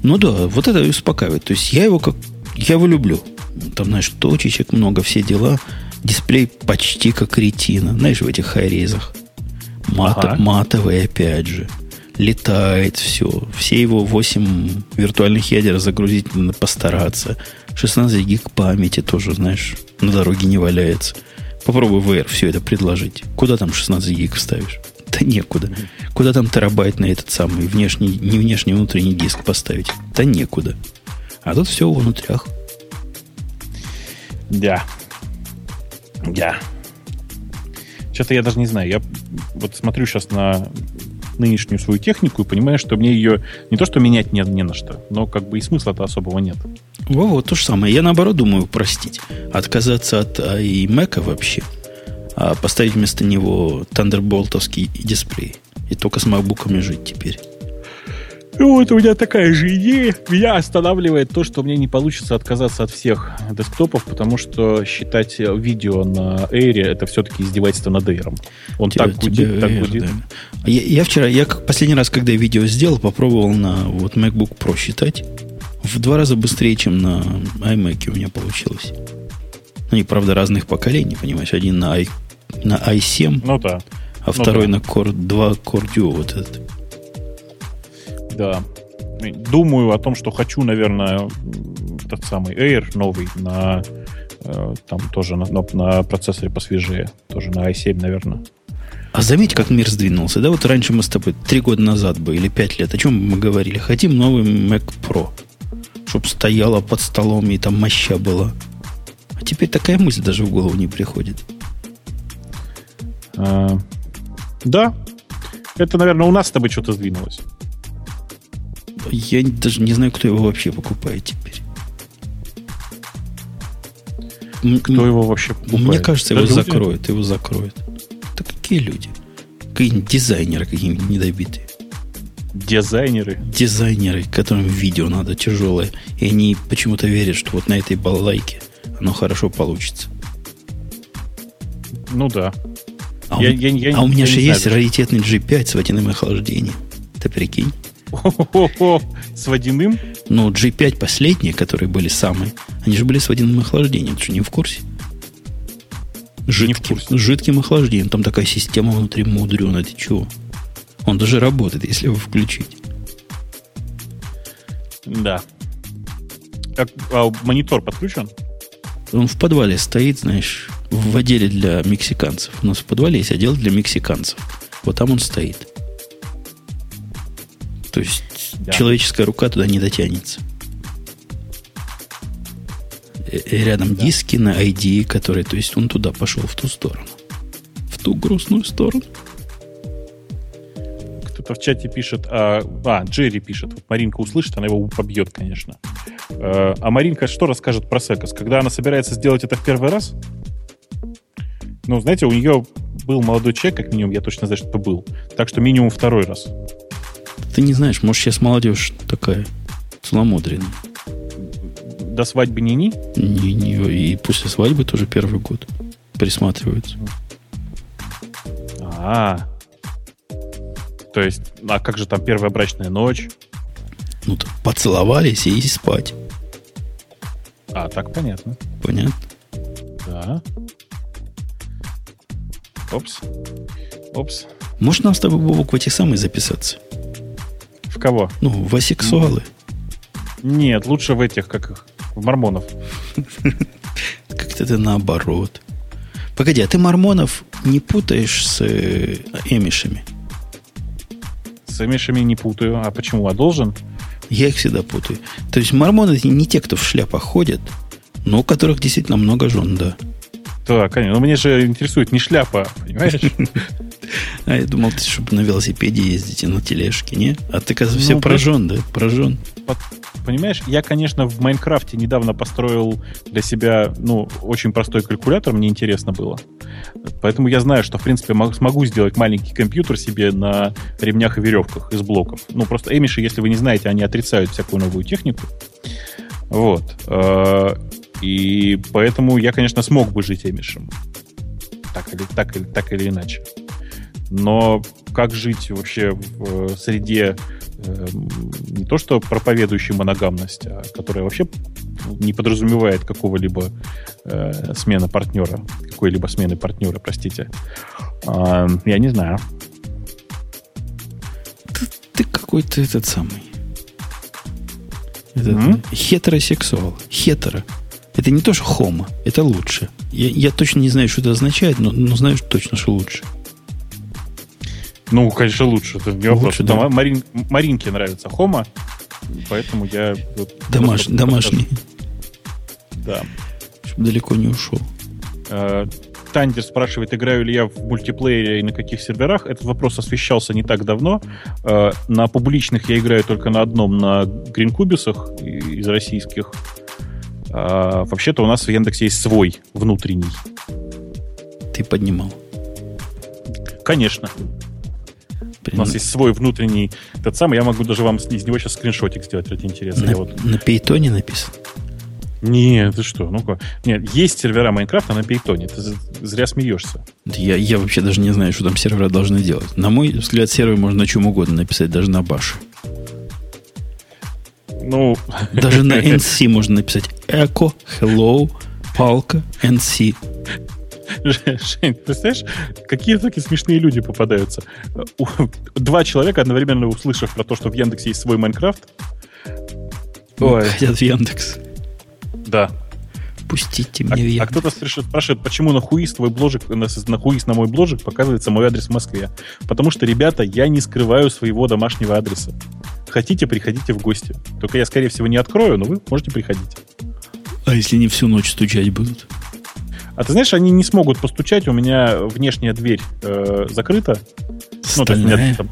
Ну да, вот это и успокаивает. То есть я его как... Я его люблю. Там, знаешь, точечек много, все дела. Дисплей почти как ретина. Знаешь, в этих хайрезах. Мат, Ага. Матовый опять же. Летает все. Все его 8 виртуальных ядер загрузить надо постараться. 16 гиг памяти тоже, знаешь, на дороге не валяется. Попробуй Air все это предложить. Куда там 16 гиг вставишь? Да некуда. Куда там терабайт на этот самый внешний, не внешний, внутренний диск поставить? Да некуда. А тут все внутрях. Да. Да. Что-то я даже не знаю. Я вот смотрю сейчас на нынешнюю свою технику и понимаю, что мне ее не то что менять не, не на что, но как бы и смысла-то особого нет. Во, вот то же самое. Я наоборот думаю простить. Отказаться от iMac вообще. А поставить вместо него Thunderboltовский дисплей. И только с макбуками жить теперь. И вот у меня такая же идея. Меня останавливает то, что мне не получится отказаться от всех десктопов, потому что считать видео на Эйре это все-таки издевательство над Эйром. Он Тебя- так гудит, тебя так Air, гудит. да. Я, я вчера, я последний раз, когда видео сделал, попробовал на вот MacBook Pro считать. В два раза быстрее, чем на iMac у меня получилось. Они, правда, разных поколений, понимаешь. Один на, i, на i7, Ну да, а ну второй да. на Core 2 Core Duo вот этот. Да. Думаю о том, что хочу, наверное, тот самый Air новый на э, там тоже на, на- на процессоре посвежее. Тоже на i7, наверное. А заметь, как мир сдвинулся. Да, вот раньше мы с тобой три года назад бы или пять лет, о чем мы говорили? Хотим новый Mac Pro. Чтоб стояла под столом и там моща была. А теперь такая мысль даже в голову не приходит. А, да. Это, наверное, у нас с тобой что-то сдвинулось. Я даже не знаю, кто его вообще покупает теперь. М- Кто его вообще покупает? Мне кажется, его люди? закроют, его закроют. Это какие люди? Какие-нибудь дизайнеры какие-нибудь недобитые. Дизайнеры. Дизайнеры, которым видео надо тяжелое. И они почему-то верят, что вот на этой балалайке оно хорошо получится. Ну да. А, Я- у, я- я- а у меня же есть знаю. раритетный G5 с водяным охлаждением. Ты прикинь? С водяным? Ну, G5 последние, которые были самые, они же были с водяным охлаждением. Ты что, не в курсе? Жидким, с жидким охлаждением. Там такая система внутри мудреная. Ты чего? Он даже работает, если его включить. Да. А, а монитор подключен? Он в подвале стоит, знаешь, в отделе для мексиканцев. У нас в подвале есть отдел для мексиканцев. Вот там он стоит. То есть да. человеческая рука туда не дотянется. И э, э, рядом да. диски на ID, который, то есть он туда пошел в ту сторону. В ту грустную сторону. Кто-то в чате пишет, а, а Джерри пишет, вот Маринка услышит, она его побьет, конечно. А, а Маринка что расскажет про Секос? Когда она собирается сделать это в первый раз? Ну, знаете, у нее был молодой человек, как минимум, я точно знаю, что это был. Так что минимум второй раз. Ты не знаешь, может, сейчас молодежь такая целомудренная. До свадьбы не-ни? Не-не, и после свадьбы тоже первый год присматриваются. А, то есть, а как же там первая брачная ночь? Ну, то поцеловались и спать. А, так понятно. Понятно. Да. Опс. Опс. Может, нам с тобой, Бобок, в эти самые записаться? Кого? Ну, в асексуалы. Нет, лучше в этих, как их, в мормонов. Как-то это наоборот. Погоди, а ты мормонов не путаешь с э, эмишами? С эмишами не путаю. А почему? А должен? Я их всегда путаю. То есть мормоны не те, кто в шляпах ходят, но у которых действительно много жен, да. Да, конечно. Но мне же интересует не шляпа, понимаешь? А я думал, ты чтобы на велосипеде ездите, на тележке, не? А ты, все ну, прожжен, да? Прожжен. Понимаешь, я, конечно, в Майнкрафте недавно построил для себя, ну, очень простой калькулятор, мне интересно было. Поэтому я знаю, что, в принципе, смогу сделать маленький компьютер себе на ремнях и веревках из блоков. Ну, просто эмиши, если вы не знаете, они отрицают всякую новую технику. Вот. Э, и поэтому я, конечно, смог бы жить эмишем. Так или, так, или, так или иначе. Но как жить вообще в э, среде э, не то что проповедующей моногамность, а которая вообще не подразумевает какого-либо э, смены партнера, какой-либо смены партнера, простите. Э, я не знаю. Ты, ты какой-то этот самый. Этот mm-hmm. хетеросексуал. Хетеро. Это не то, что хомо. Это лучше. Я, я точно не знаю, что это означает, но, но знаю что точно, что лучше. Ну, конечно, лучше. Это не вопрос. Лучше, да. Марин, Маринке нравится Хома, поэтому я... Вот, Домаш, домашний. Да. Чтобы далеко не ушел. Э, Тандер спрашивает, играю ли я в мультиплеере и на каких серверах. Этот вопрос освещался не так давно. Э, на публичных я играю только на одном, на гринкубисах из российских. А, вообще-то у нас в Яндексе есть свой внутренний. Ты поднимал? Конечно. У нас есть свой внутренний тот самый. Я могу даже вам из него сейчас скриншотик сделать ради интереса. На, вот... на пейтоне написан? Нет, ты что? Ну-ка. Нет, есть сервера Майнкрафта на пейтоне. Ты зря смеешься. Я, я вообще даже не знаю, что там сервера должны делать. На мой взгляд, сервер можно на чем угодно написать, даже на баше. Ну... Даже на NC можно написать Echo, Hello, палка, NC. Жень, представляешь, какие такие смешные люди попадаются. Два человека, одновременно услышав про то, что в Яндексе есть свой Майнкрафт, Ой. хотят в Яндекс. Да. Пустите меня а, в Яндекс. А кто-то спрашивает, почему на хуист твой бложик, на, на хуист на мой бложик показывается мой адрес в Москве. Потому что, ребята, я не скрываю своего домашнего адреса. Хотите, приходите в гости. Только я, скорее всего, не открою, но вы можете приходить. А если не всю ночь стучать будут? А ты знаешь, они не смогут постучать, у меня внешняя дверь э, закрыта. Ну, то есть у меня, там,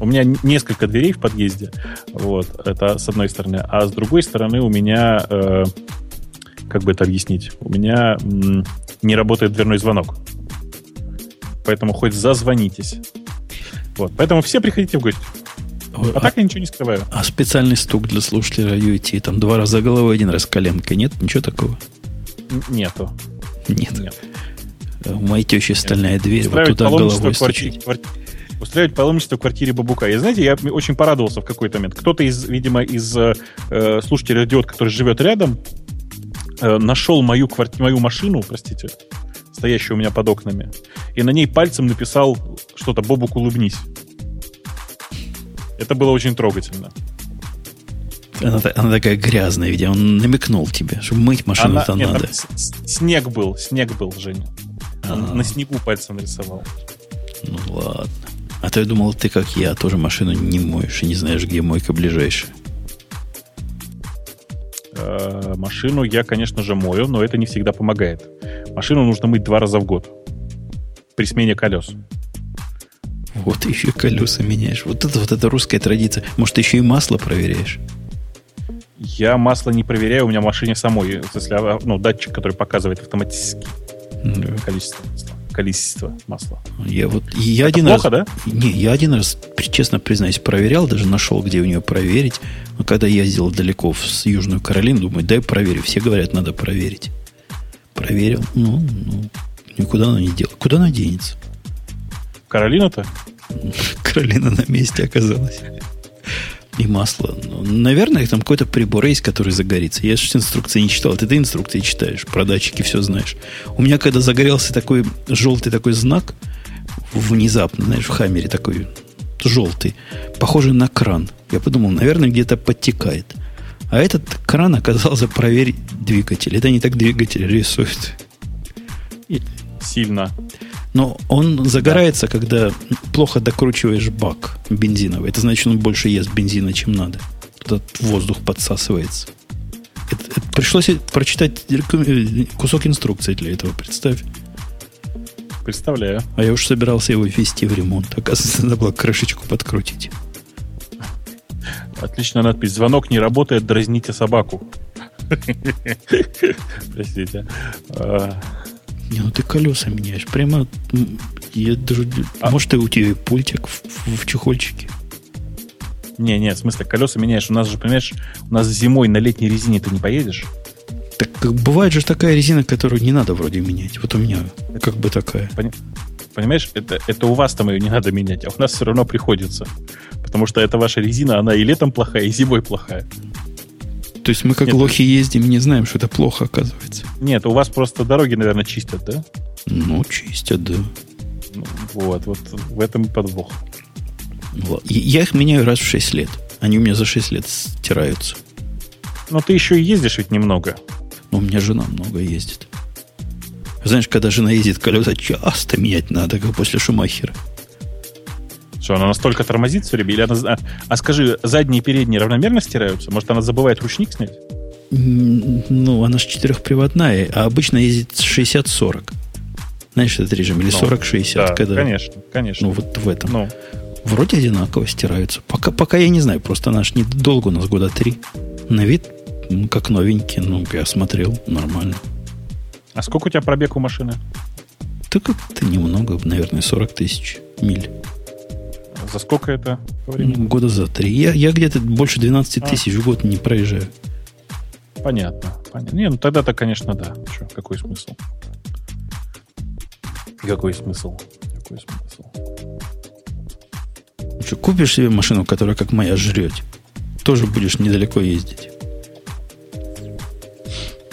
у меня несколько дверей в подъезде. Вот, это с одной стороны. А с другой стороны у меня, э, как бы это объяснить, у меня м, не работает дверной звонок. Поэтому хоть зазвонитесь. Вот, поэтому все приходите в гости. А, а так я ничего не скрываю. А специальный стук для радио идти, там два раза головой, один раз коленкой, нет? Ничего такого? Нету. Нет. Нет. У моей тещи стальная дверь, вот туда головой стучит. Устраивать паломничество в квартире бабука. И знаете, я очень порадовался в какой-то момент. Кто-то из, видимо, из э, слушателей радиот, который живет рядом, э, нашел мою, кварти- мою машину, простите, стоящая у меня под окнами, и на ней пальцем написал что-то «Бобук, улыбнись». Это было очень трогательно. Она, она такая грязная, видимо, он намекнул тебе, что мыть машину-то Она- нет, надо. с- снег был, снег был, Женя. Он А. на снегу пальцем нарисовал. Ну ладно. А то я думал, ты как я, тоже машину не моешь и не знаешь, где мойка ближайшая. Э, машину я, конечно же, мою, но это не всегда помогает. Машину нужно мыть два раза в год. При смене колес. Вот еще колеса меняешь. Вот это вот эта русская традиция. Может, еще и масло проверяешь? Я масло не проверяю, у меня в машине самой, смысле, а, ну, датчик, который показывает автоматически Ну, количество масла. Количество масла. Я вот я Это один плохо, раз, да? Не, я один раз, честно признаюсь, проверял, даже нашел, где у нее проверить. Но когда ездил далеко в с Южную Каролину, думаю, дай проверю. Все говорят, надо проверить. Проверил. Ну, ну, никуда она не делала. Куда она денется? Каролина-то? Каролина на месте оказалась. И масло. Ну, наверное, там какой-то прибор есть, который загорится. Я же инструкции не читал. Ты, ты инструкции читаешь, про датчики все знаешь. У меня, когда загорелся такой желтый такой знак, внезапно, знаешь, в хаммере такой желтый, похожий на кран. Я подумал, наверное, где-то подтекает. А этот кран оказался проверить двигатель. Это не так двигатель рисует. Сильно. Но он загорается, когда плохо докручиваешь бак бензиновый. Это значит, он больше ест бензина, чем надо. Тут воздух подсасывается. Это- это пришлось прочитать реком- кусок инструкции для этого, представь. Представляю. А я уж собирался его ввести в ремонт. Оказывается, надо было крышечку подкрутить. Отличная надпись. Звонок не работает, дразните собаку. Простите. Не, ну ты колеса меняешь. Прямо, я даже, А- может, и у тебя пультик в, в- в чехольчике. Не, не, в смысле, колеса меняешь. У нас же, понимаешь, у нас зимой на летней резине ты не поедешь. Так бывает же такая резина, которую не надо вроде менять. Вот у меня как бы такая. Пони- Понимаешь, это, это у вас там ее не надо менять, а у нас все равно приходится. Потому что это ваша резина, она и летом плохая, и зимой плохая. То есть мы как Нет, лохи ездим и не знаем, что это плохо, оказывается. Нет, у вас просто дороги, наверное, чистят, да? Ну, чистят, да. Ну, Вот, вот в этом и подвох. И- Я их меняю раз в 6 лет. Они у меня за 6 лет стираются. Но ты еще и ездишь ведь немного. Но у меня жена много ездит. Знаешь, когда жена ездит, колеса часто менять надо, как после Шумахера. Что, она настолько тормозит все время? Или она... А, а скажи, задние и передние равномерно стираются? Может, она забывает ручник снять? Ну, она же четырехприводная, а обычно ездит с 60-40. Знаешь, этот режим? Или Ну, 40-60, Да, когда... конечно, конечно. Ну, вот в этом. Ну, Вроде одинаково стираются. Пока, пока я не знаю, просто наш недолго, у нас года три. На вид как новенький, ну, я смотрел, нормально. а сколько у тебя пробег у машины? Да как-то немного, наверное, 40 тысяч миль. За сколько это по времени? Ну, Года за три. Я, я где-то больше 12 А. тысяч в год не проезжаю. Понятно. понятно. Не, ну тогда-то, конечно, да. Чё, какой смысл? Какой смысл? Какой смысл? Ну Что, купишь себе машину, которая как моя жрет, тоже будешь недалеко ездить.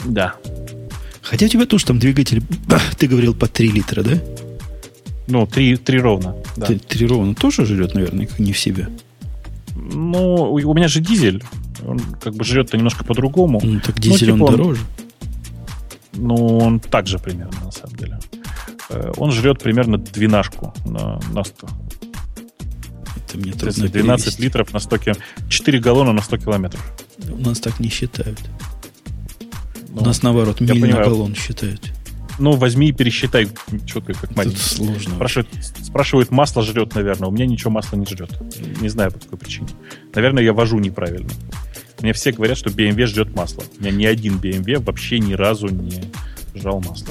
Да. Хотя у тебя тоже там двигатель, ты говорил, по 3 литра, да? Ну, три, три ровно. Да. Ты, три ровно тоже жрет, наверное, как не в себя. Ну, у у меня же дизель. Он как бы жрет-то немножко по-другому. Ну, так дизель типа он он- дороже. Ну, он так же примерно, на самом деле. Э, Он жрет примерно двенашку на, на 100. Это мне трудно 12 перевести. литров на 100 километров. 4 галлона на 100 километров. У нас так не считают. Ну, У нас, наоборот, миль на галлон считают. Ну, возьми и пересчитай четко, как Тут маленький. сложно. Спрашивают, спрашивают, масло жрет, наверное. У меня ничего масла не жрет. Не знаю по какой причине. Наверное, я вожу неправильно. Мне все говорят, что BMW жрет масло. У меня ни один BMW вообще ни разу не жрал масло.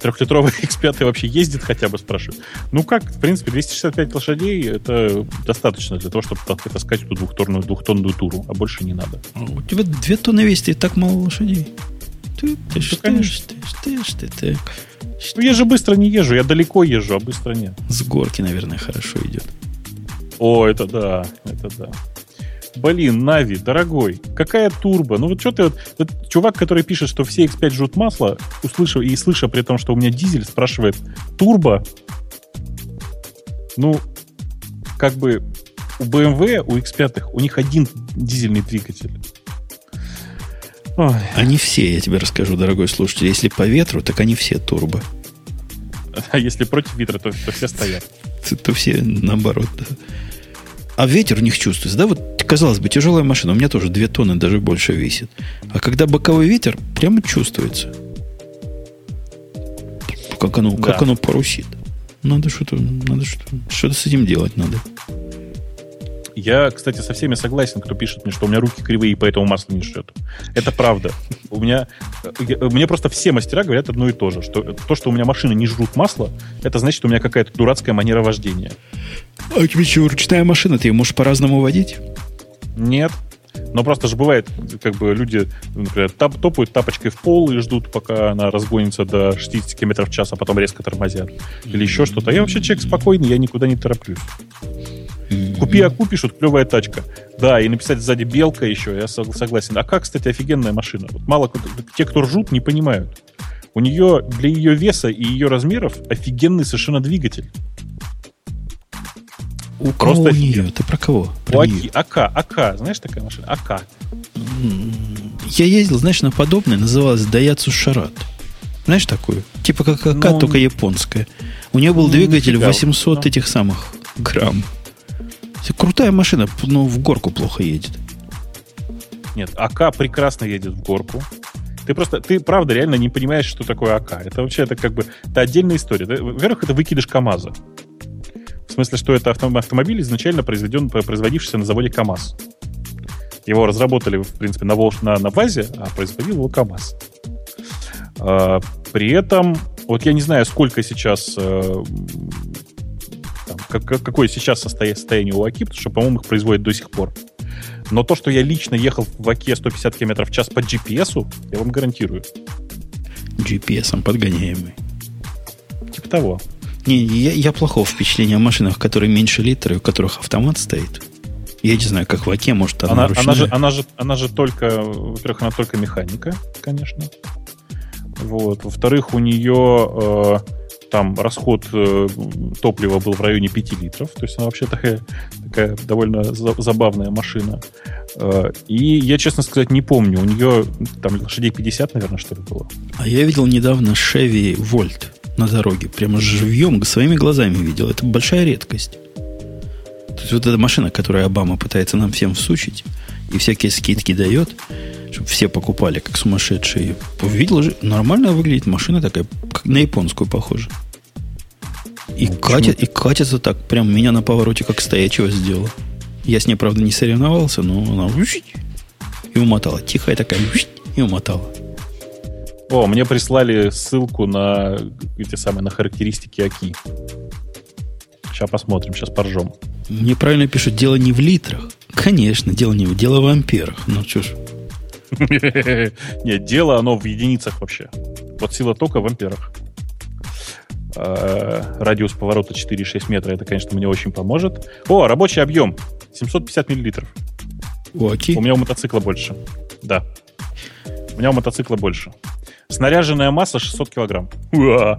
Трехлитровый X5 вообще ездит хотя бы, спрашивают. Ну как, в принципе, 265 лошадей это достаточно для того, чтобы так- таскать эту двухтонную, двухтонную туру, а больше не надо. А У тебя две тонны весит и так мало лошадей. Ты, ты, ты, конечно. ты, ты, ты, ты. Ну я же быстро не езжу, я далеко езжу, а быстро нет. С горки, наверное, хорошо идет. О, это да, это да. Блин, Нави, дорогой, какая турбо? Ну вот что ты, вот, вот чувак, который пишет, что все X5 жрут масло, услышав и слыша при том, что у меня дизель, спрашивает, турбо? Ну, как бы у BMW, у X5, у них один дизельный двигатель. Ой. Они все, я тебе расскажу, дорогой слушатель. Если по ветру, так они все турбо. А если против ветра, то, то все стоят. То, то все наоборот, да. А ветер у них чувствуется. Да, вот, казалось бы, тяжелая машина. У меня тоже 2 тонны, даже больше весит. А когда боковой ветер, прямо чувствуется. Как оно, да. как оно парусит. Надо что-то, надо что-то, что-то с этим делать надо. Я, кстати, со всеми согласен, кто пишет мне, что у меня руки кривые, и поэтому масло не жрет. Это правда. У меня, мне просто все мастера говорят одно и то же, что то, что у меня машины не жрут масло, это значит, что у меня какая-то дурацкая манера вождения. А тебе что, ручная машина, ты ее можешь по-разному водить? Нет. Но просто же бывает, как бы люди, например, тап, топают тапочкой в пол и ждут, пока она разгонится до 60 км в час, а потом резко тормозят. Или еще что-то. Я вообще человек спокойный, я никуда не тороплюсь. Купи Аку пишут, клевая тачка. Да, и написать сзади белка еще, я согласен. А как, кстати, офигенная машина. Вот мало те, кто ржут, не понимают. У нее для ее веса и ее размеров офигенный совершенно двигатель. У Просто кого у нее? Ты про кого? Про у Аки, АК, АК, знаешь такая машина? АК. Я ездил, знаешь, на подобное, называлась Daihatsu Шарат. Знаешь такую? Типа как АК, ну, только японская. У нее был ну, двигатель 800 да. этих самых грамм. Крутая машина, но в горку плохо едет. Нет, АК прекрасно едет в горку. Ты просто, ты правда реально не понимаешь, что такое АК. Это вообще, это как бы, это отдельная история. Во-первых, это выкидыш КАМАЗа. В смысле, что это автомобиль изначально произведен, производившийся на заводе КАМАЗ. Его разработали, в принципе, на, Волж, на, на ВАЗе, а производил его КАМАЗ. А, при этом, вот я не знаю, сколько сейчас э, как, какое сейчас состояние у АКИ, потому что, по-моему, их производят до сих пор. Но то, что я лично ехал в АКе 150 км в час по GPS, я вам гарантирую. GPS подгоняемый. Типа того. Не, я, я плохого впечатления о машинах, которые меньше литра, у которых автомат стоит. Я не знаю, как в АКе, может, она, она ручная. Она же, она, же, она же только, во-первых, она только механика, конечно. Вот. Во-вторых, у нее э, там расход э, топлива был в районе 5 литров, то есть она вообще такая, такая довольно за, забавная машина. Э, и я, честно сказать, не помню, у нее там лошадей 50, наверное, что ли было. А я видел недавно Chevy Volt на дороге, прямо живьем, своими глазами видел. Это большая редкость. То есть вот эта машина, которую Обама пытается нам всем всучить, и всякие скидки дает, чтобы все покупали, как сумасшедшие. Увидел же, нормально выглядит машина такая, как на японскую похожа. И, ну, катит, и катится так, прям меня на повороте как стоячего сделала. Я с ней, правда, не соревновался, но она и умотала. Тихая такая и умотала. О, мне прислали ссылку на эти самые на характеристики АКИ. Сейчас посмотрим, сейчас поржем. Мне правильно пишут, дело не в литрах. Конечно, дело не в дело в амперах. Ну что ж. Нет, дело оно в единицах вообще. Вот сила тока в амперах. А, радиус поворота 4,6 метра, это, конечно, мне очень поможет. О, рабочий объем 750 миллилитров. Окей. У меня у мотоцикла больше. Да. У меня у мотоцикла больше. Снаряженная масса 600 килограмм. Уа!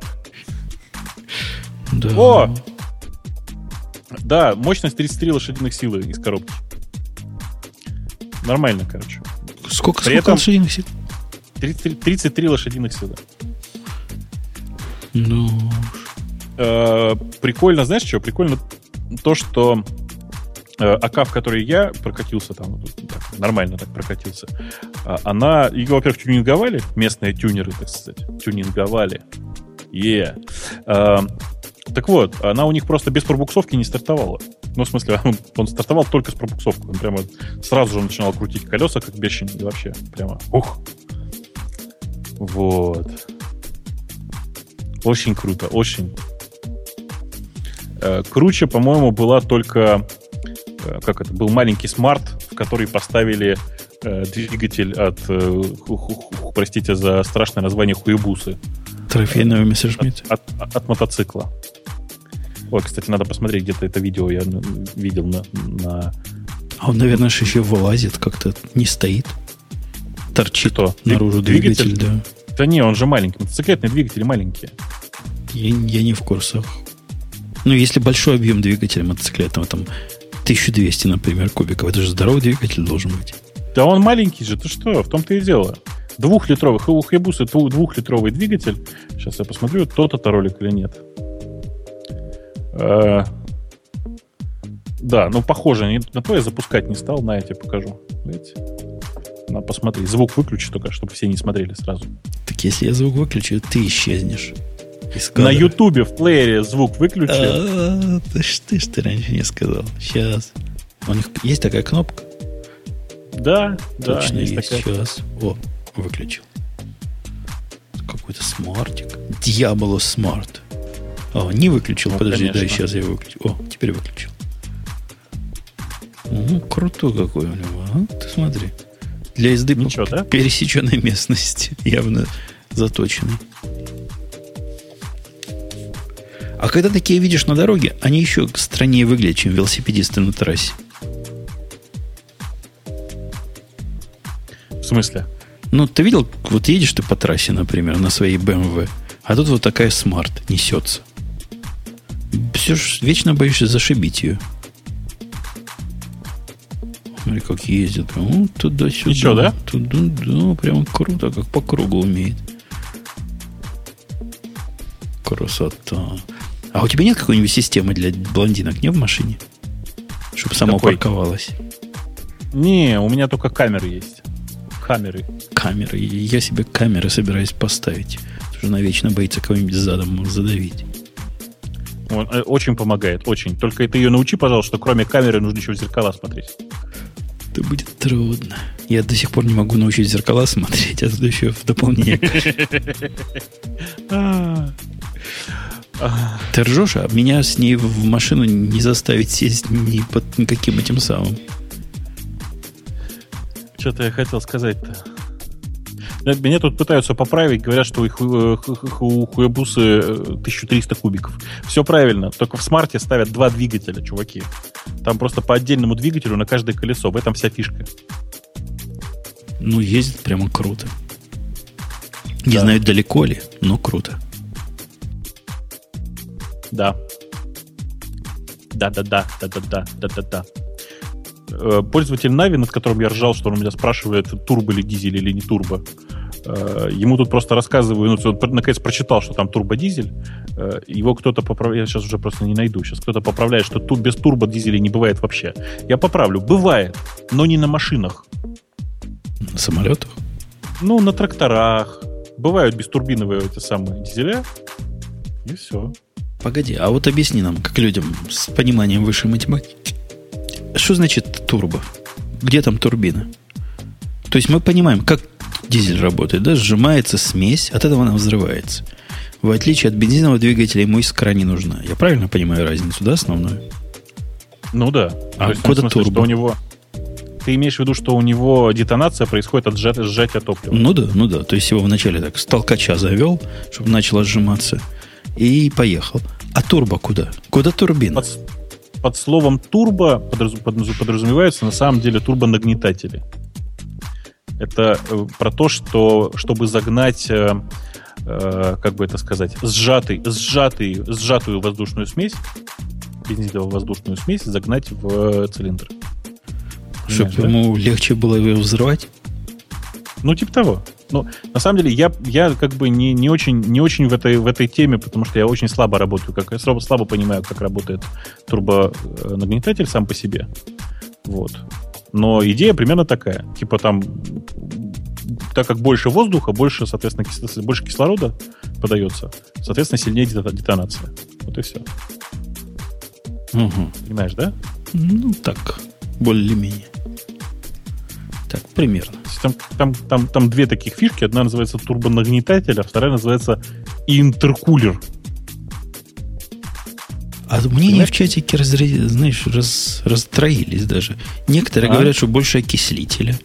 Да. О! Да, мощность 33 лошадиных силы из коробки. Нормально, короче. Сколько, При сколько этом лошадиных сил? 33, 33 лошадиных силы. Ну... Э, прикольно, знаешь что? Прикольно то, что э, АК, в которой я прокатился, там так, нормально так прокатился, э, она, ее, во-первых, тюнинговали, местные тюнеры, так сказать, тюнинговали. Yeah. Так вот, она у них просто без пробуксовки не стартовала. Ну, в смысле, он, он стартовал только с пробуксовкой. Он прямо сразу же начинал крутить колеса, как бешеный, и вообще прямо ух. Вот. Очень круто, очень. Э, круче, по-моему, была только... Э, как это? Был маленький смарт, в который поставили э, двигатель от... Простите за страшное название хуебусы. Трофейного Мессершмитта? От, от, от мотоцикла. Ой, кстати, надо посмотреть, где-то это видео я видел на... на А он, наверное, же еще вылазит, как-то не стоит. Торчит Кто? наружу Двигатель? двигатель, да. Да не, он же маленький. Мотоциклетные двигатели маленькие. Я, я не в курсах. Ну, если большой объем двигателя мотоциклетного, там 1200, например, кубиков, это же здоровый двигатель должен быть. Да он маленький же, ты что? В том-то и дело. Двухлитровый, у Хайбуса дву- двухлитровый двигатель. Сейчас я посмотрю, тот это ролик или нет. Э, Да, ну похоже, не- на то я запускать не стал, на я тебе покажу. Видите? На, посмотри, звук выключи только, чтобы все не смотрели сразу. Так если я звук выключу, ты исчезнешь. На. Ютубе в плеере звук выключи. А, да что ж ты раньше не сказал? Сейчас. У них есть такая кнопка? Да, да, Точно есть есть. такая. Сейчас. О, выключил. Какой-то смартик. Diablo Smart. О, не выключил. Ну, Подожди, да, конечно. сейчас я выключу. О, теперь выключил. О, крутой какой у него, а? Ты смотри. Для езды Ничего, по да? пересеченной местности явно заточенный. А когда такие видишь на дороге, они еще страннее выглядят, чем велосипедисты на трассе. В смысле? Ну, ты видел, вот едешь ты по трассе, например, на своей BMW, а тут вот такая смарт несется. Все ж вечно боишься зашибить ее. Смотри, как ездит. Прям, ну, туда-сюда. Ничего, да? Туда, да, прям круто, как по кругу умеет. Красота. А у тебя нет какой-нибудь системы для блондинок, не в машине? Чтобы само Какой? парковалось. Не, у меня только камеры есть. Камеры. камеры. Я себе камеры собираюсь поставить. Она вечно боится кого-нибудь задом задавить. Он, э, очень помогает, очень. Только ты ее научи, пожалуйста, что кроме камеры нужно еще в зеркала смотреть. Это будет трудно. Я до сих пор не могу научить зеркала смотреть, а тут еще в дополнение. Ты ржешь, а меня с ней в машину не заставить сесть ни под никаким этим самым. Что-то я хотел сказать-то. Э, Меня тут пытаются поправить, говорят, что у, ху- э, у Хуябусы э, 1300 кубиков. Все правильно, только в смарте ставят два двигателя, чуваки. Там просто по отдельному двигателю на каждое колесо. В этом вся фишка. Ну, ездит прямо круто. Не Да. знаю, далеко ли, но круто. Да. Да-да-да, да-да-да, да-да-да. Э, Пользователь Нави, над которым я ржал, что он меня спрашивает, турбо ли дизель или не турбо. Э, Ему тут просто рассказываю, ну, он наконец прочитал, что там турбодизель. Э, Его кто-то поправляет, я сейчас уже просто не найду, сейчас кто-то поправляет, что ту- без турбодизеля не бывает вообще. Я поправлю, бывает, но не на машинах. На самолетах. Ну, на тракторах. Бывают бестурбиновые эти самые дизеля. И все. Погоди, а вот объясни нам, как людям с пониманием высшей математики, что значит турбо? Где там турбина? То есть мы понимаем, как дизель работает, да? Сжимается смесь, от этого она взрывается. В отличие от бензинового двигателя, ему искра не нужна. Я правильно понимаю разницу, да, основную? Ну да. А То есть, куда в смысле, турбо? У него... Ты имеешь в виду, что у него детонация происходит от сжатия, сжатия топлива? Ну да, ну да. То есть его вначале так с толкача завел, чтобы начало сжиматься, и поехал. А турбо куда? Куда турбина? Под, под словом турбо подразу- подразу- подразумеваются на самом деле турбонагнетатели. Это э, про то, что чтобы загнать, э, э, как бы это сказать, сжатый, сжатый, сжатую воздушную смесь, бензиново-воздушную смесь загнать в цилиндр. Чтобы да? ему легче было его взрывать? Ну, типа того. Ну, на самом деле, я, я как бы не, не, очень, не очень в этой, в этой теме, потому что я очень слабо работаю, как, я слабо, слабо понимаю, как работает турбонагнетатель сам по себе. Вот. Но идея примерно такая. Типа там, так как больше воздуха, больше, соответственно, кис- больше кислорода подается, соответственно, сильнее дето- детонация. Вот и все. Угу. Понимаешь, да? Ну, так, более-менее. Так, примерно. Там, там, там, там две таких фишки. Одна называется турбонагнетатель, а вторая называется интеркулер. А мнения в чатике, разре- знаешь, раз, расстроились даже. Некоторые А? говорят, что больше окислителя.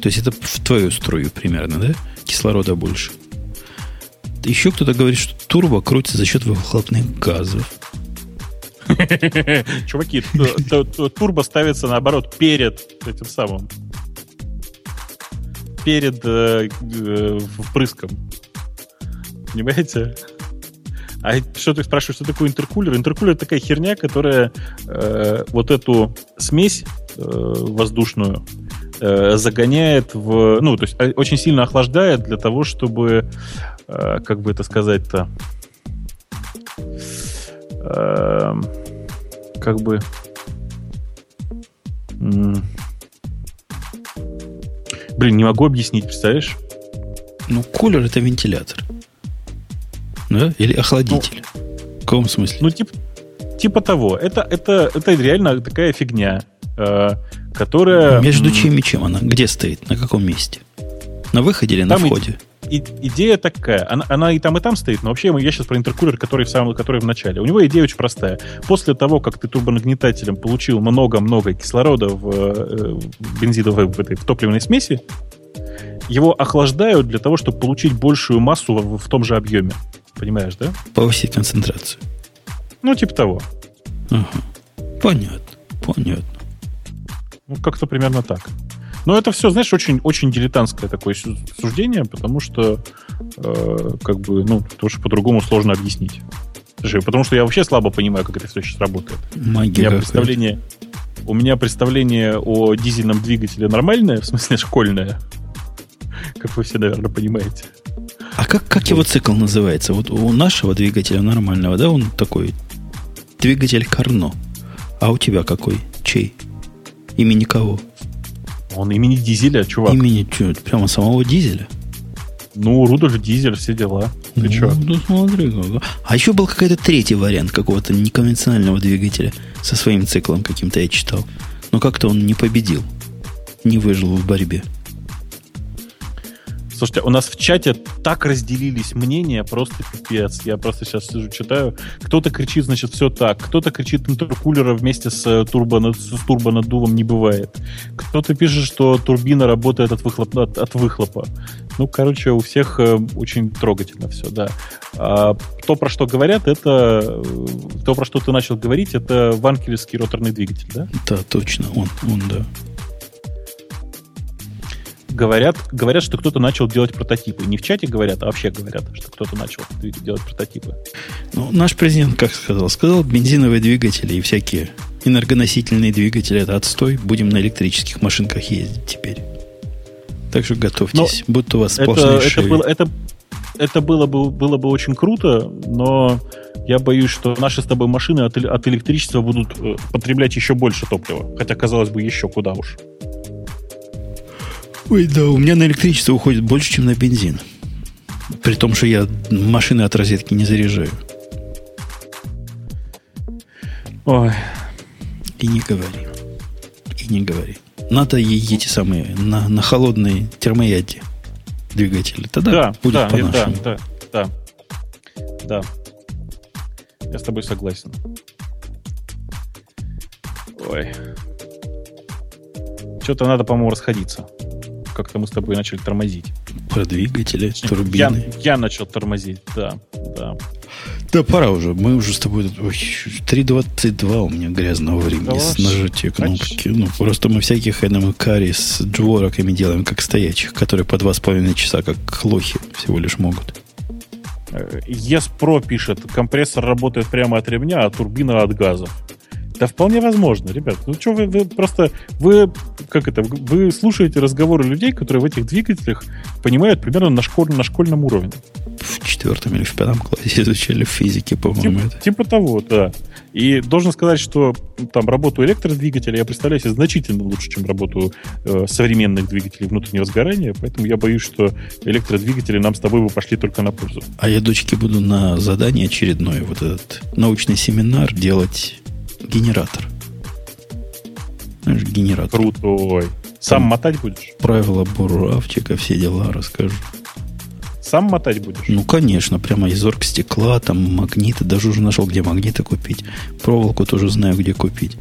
То есть это в твою струю примерно, да? Кислорода больше. Еще кто-то говорит, что турбо крутится за счет выхлопных газов. Чуваки, турбо ставится наоборот перед этим самым. Перед э, э, впрыском. Понимаете? А что ты спрашиваешь, что такое интеркулер? Интеркулер это такая херня, которая э, вот эту смесь э, воздушную э, загоняет в... Ну, то есть э, очень сильно охлаждает для того, чтобы... э, как бы это сказать-то... Эм, как бы... Блин, не могу объяснить, представляешь? Ну, кулер это вентилятор. Да? Или охладитель. В каком смысле? Ну, типа, типа того. Это, это, это реально такая фигня, э, которая... Между чем и чем она? Где стоит? На каком месте? На выходе или на Там и- входе? и- идея такая. Она, она и там, и там стоит, но вообще я сейчас про интеркулер, который в, самом, который в начале. У него идея очень простая. После того, как ты турбонагнетателем получил много-много кислорода в, э, в бензиновой в, этой, в топливной смеси, его охлаждают для того, чтобы получить большую массу в, в том же объеме. Понимаешь, да? Повысить концентрацию. Ну, типа того. Ага. Понятно. Понятно. Ну, как-то примерно так. Но это все, знаешь, очень, очень дилетантское такое су- суждение, потому что, э, как бы, ну, потому что по-другому сложно объяснить. Слушай, потому что я вообще слабо понимаю, как это все сейчас работает. У Магия меня какая-то. представление, у меня представление о дизельном двигателе нормальное, в смысле школьное, как вы все, наверное, понимаете. А как, как его цикл называется? Вот у нашего двигателя нормального, да, он такой двигатель Карно. А у тебя какой? Чей? Имени кого? Он имени дизеля, чувак. Имени чё, прямо самого дизеля? Ну, Рудольф Дизель, все дела. Ты ну, чё? ну, смотри. А еще был какой-то третий вариант какого-то неконвенционального двигателя со своим циклом каким-то я читал. Но как-то он не победил. Не выжил в борьбе. Слушайте, у нас в чате так разделились мнения, просто пипец. Я просто сейчас сижу, читаю. Кто-то кричит, значит, все так. Кто-то кричит, интеркулера вместе с, э, турбо, с турбонаддувом не бывает. Кто-то пишет, что турбина работает от, выхлоп, от, от выхлопа. Ну, короче, у всех э, очень трогательно все, да. А, то, про что говорят, это... э, То, про что ты начал говорить, это ванкелевский роторный двигатель, да? Да, точно, он, он, да. Говорят, говорят, что кто-то начал делать прототипы. Не в чате говорят, а вообще говорят, что кто-то начал делать прототипы. Ну, наш президент как сказал? Сказал, бензиновые двигатели и всякие энергоносительные двигатели это отстой. Будем на электрических машинках ездить теперь. Так что готовьтесь. Будто у вас Это, сплошные это, шеи. было, это, это было, бы, было бы очень круто, но я боюсь, что наши с тобой машины от, от электричества будут э, потреблять еще больше топлива. Хотя, казалось бы, еще куда уж. Ой, да, у меня на электричество уходит больше, чем на бензин. При том, что я машины от розетки не заряжаю. Ой, И не говори. И не говори. Надо и эти самые на, на холодной термояде двигатели. Тогда да, будет да, я- да, по-нашему. да, да, да. Я с тобой согласен. Ой. Что-то надо, по-моему, расходиться. Как-то мы с тобой начали тормозить. Про двигатели, Я, турбины. я начал тормозить, да, да. Да пора уже. Мы уже с тобой... тут- Ой, 3.22 у меня грязного времени Да с нажатия почти. кнопки. Ну, просто мы всяких карри с джвороками делаем, как стоячих, которые по 2,5 часа, как лохи, всего лишь могут. Э, Yes Pro пишет, компрессор работает прямо от ремня, а турбина от газов. Да вполне возможно, ребят. Ну что вы, вы просто, вы, как это, вы слушаете разговоры людей, которые в этих двигателях понимают примерно на, школь, на школьном уровне. В четвертом или в пятом классе изучали в физике, по-моему, Типа, это. типа того, да. И должен сказать, что там работу электродвигателя я представляю себе значительно лучше, чем работу э, современных двигателей внутреннего сгорания, поэтому я боюсь, что электродвигатели нам с тобой бы пошли только на пользу. А я дочке буду на задание очередное, вот этот научный семинар делать генератор. Знаешь, генератор. Крутой. Сам Там- мотать будешь? Правила буравчика, все дела расскажу. Сам мотать будешь? Ну, конечно, прямо из оргстекла, там магниты, даже уже нашел, где магниты купить. Проволоку тоже знаю, где купить.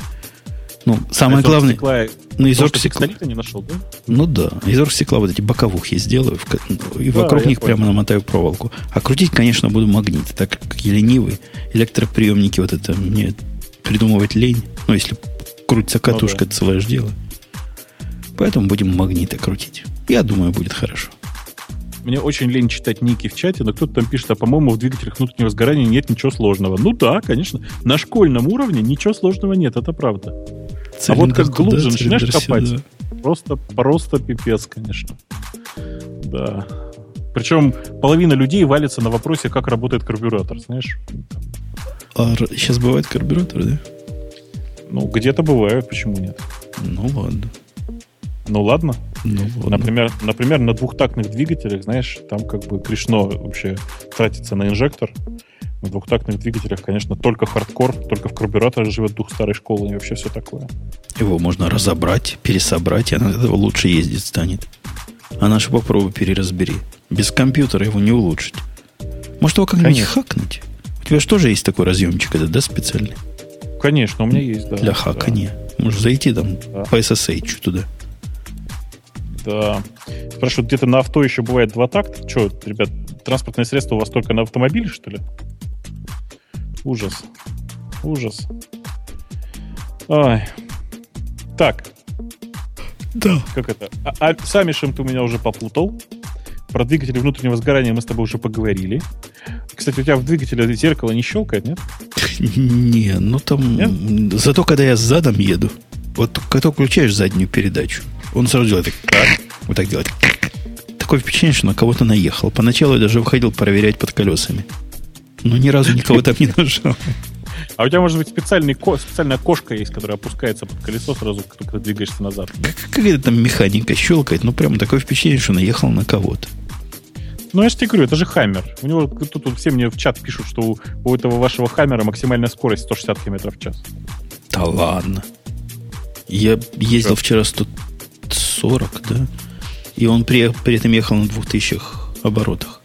Ну, самое Из главное, оргстекла- ну, из оргстекла, пистолета не нашел, да? ну да, из оргстекла вот эти боковухи сделаю, в и Да, вокруг них понял. прямо намотаю проволоку. А крутить, конечно, буду магниты, так как я ленивый. Электроприемники вот это мне Придумывать лень. Ну, если крутится катушка, да. это ж дело. Поэтому будем магниты крутить. Я думаю, будет хорошо. Мне очень лень читать ники в чате, но кто-то там пишет, а по-моему в двигателях внутреннего сгорания нет ничего сложного. Ну да, конечно. На школьном уровне ничего сложного нет, это правда. а вот как глубже начинаешь цилиндр копать, сюда. просто, просто пипец, конечно. Да. Причем половина людей валится на вопросе, как работает карбюратор, знаешь? А сейчас бывает карбюратор, да? Ну, где-то бывают, почему нет? Ну ладно. Ну ладно. Ну, ладно. Например, например, на двухтактных двигателях, знаешь, там как бы грешно вообще тратиться на инжектор. На двухтактных двигателях, конечно, только хардкор, только в карбюраторе живет дух старой школы и вообще все такое. Его можно разобрать, пересобрать, и от этого лучше ездить станет. А нашу попробуй переразбери. Без компьютера его не улучшить. Может, его как-нибудь хакнуть? Тебя же тоже есть такой разъемчик, этот, да, специальный? Конечно, у меня есть, да. Для хакания. Можешь зайти там Да. по SSH туда. Да. Спрашивают, где-то на авто еще бывает два такта? Че, ребят, транспортное средство у вас только на автомобиле, что ли? Ужас. Ужас. Ай. Так, Да. как это? А, а Самишем ты у меня уже попутал. Про двигатели внутреннего сгорания мы с тобой уже поговорили. Кстати, у тебя в двигателе зеркало не щелкает, нет? Не, ну там... Зато когда я задом еду, вот когда включаешь заднюю передачу, он сразу делает так, вот так делает. Такое впечатление, что на кого-то наехал. Поначалу я даже выходил проверять под колесами. Но ни разу никого там не нажал. А у тебя, может быть, специальный ко- специальная кошка есть, которая опускается под колесо сразу, как только ты двигаешься назад. Как- Какая-то там механика щелкает, ну прям такое впечатление, что наехал на кого-то. Ну, я же тебе говорю, это же Хаммер. У него тут, тут все мне в чат пишут, что у, у этого вашего Хаммера максимальная скорость 160 км в час. Да ладно. Я ездил вчера 140, да? И он при, при этом ехал на 2000 оборотах.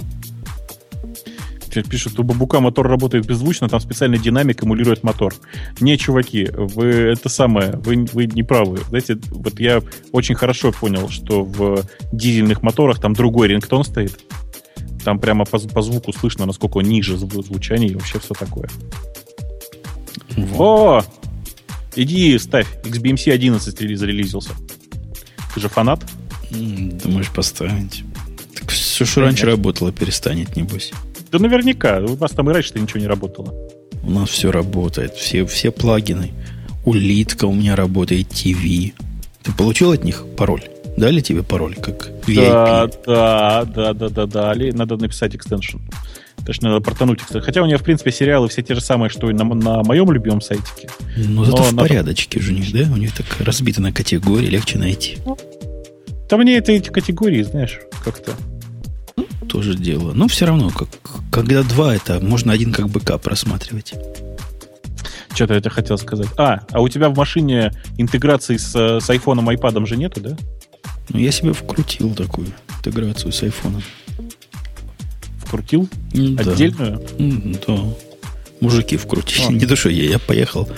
Тебе пишут, у Бабука мотор работает беззвучно, там специальный динамик эмулирует мотор. Не, чуваки, вы это самое, вы, вы не правы. Знаете, вот я очень хорошо понял, что в дизельных моторах там другой рингтон стоит. Там прямо по, по звуку слышно, насколько ниже зву- звучания и вообще все такое. Вот. О! Иди ставь, XBMC 11 релиз зарелизился. Ты же фанат? М, Думаешь поставить? Так все, что раньше работало, перестанет, небось. Да наверняка. У вас там и раньше ничего не работало. У нас все работает, все, все плагины. Улитка у меня работает, ТВ. Ты получил от них пароль? Дали тебе пароль, как VIP? Да, да, да, да, да, да. Али- Надо написать extension. Точно надо портануть extension. Хотя у меня, в принципе, сериалы все те же самые, что и на, на моем любимом сайтике. Но зато Но в надо- порядочке же у них, да? У них так разбито на категории, легче найти. Да мне это эти категории, знаешь, как-то. Тоже дело. Но все равно, как, когда два, это можно один как backup просматривать. Что-то я хотел сказать. А, а у тебя в машине интеграции с, э, с айфоном, айпадом же нету, да? Ну, я себе вкрутил такую интеграцию с айфоном. Вкрутил? Да. Отдельную? Да. Мужики вкрутили. А. Не то, что я, я поехал,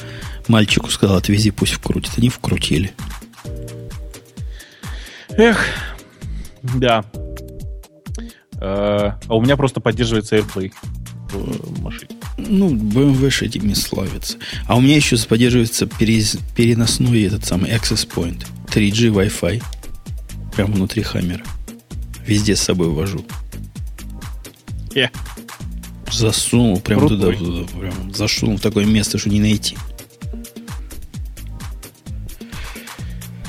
мальчику сказал, отвези, пусть вкрутит. Они вкрутили. Эх, да. Э, А у меня просто поддерживается AirPlay в машине. Ну, BMW ж этими славится. А у меня еще поддерживается перез- переносной этот самый Access Point. 3G Wi-Fi. Прямо внутри Хаммера. Везде с собой вожу. Э. Засунул прям Крутой. туда, туда, прям засунул в такое место, что не найти.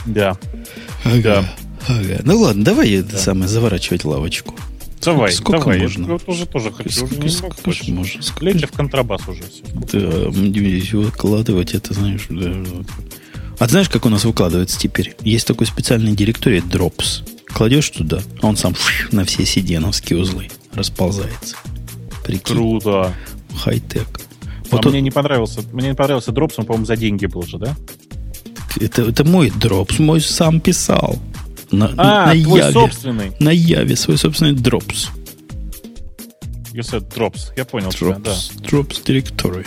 Да. Ага. Да. ага. Ну ладно, давай это самое заворачивать лавочку. Давай, сколько давай. можно? Я тоже, тоже хочу. Сколько- уже сколько могу ж больше. можно? Сколько в контрабас уже все. Да, выкладывать это, знаешь, да. А ты знаешь, как у нас выкладывается теперь? Есть такой специальный директорий Drops. Кладешь туда, а он сам фш, на все сиденовские узлы расползается. Прикинь, Круто. хай-тек. А Вот мне он- не понравился. Мне не понравился дропс, он, по-моему, за деньги был же, да? это, это мой Drops, мой сам писал. На, А, на твой Яве. собственный. На Яве свой собственный Drops. You said drops. Я понял тебя, да. Drops, Drops Directory.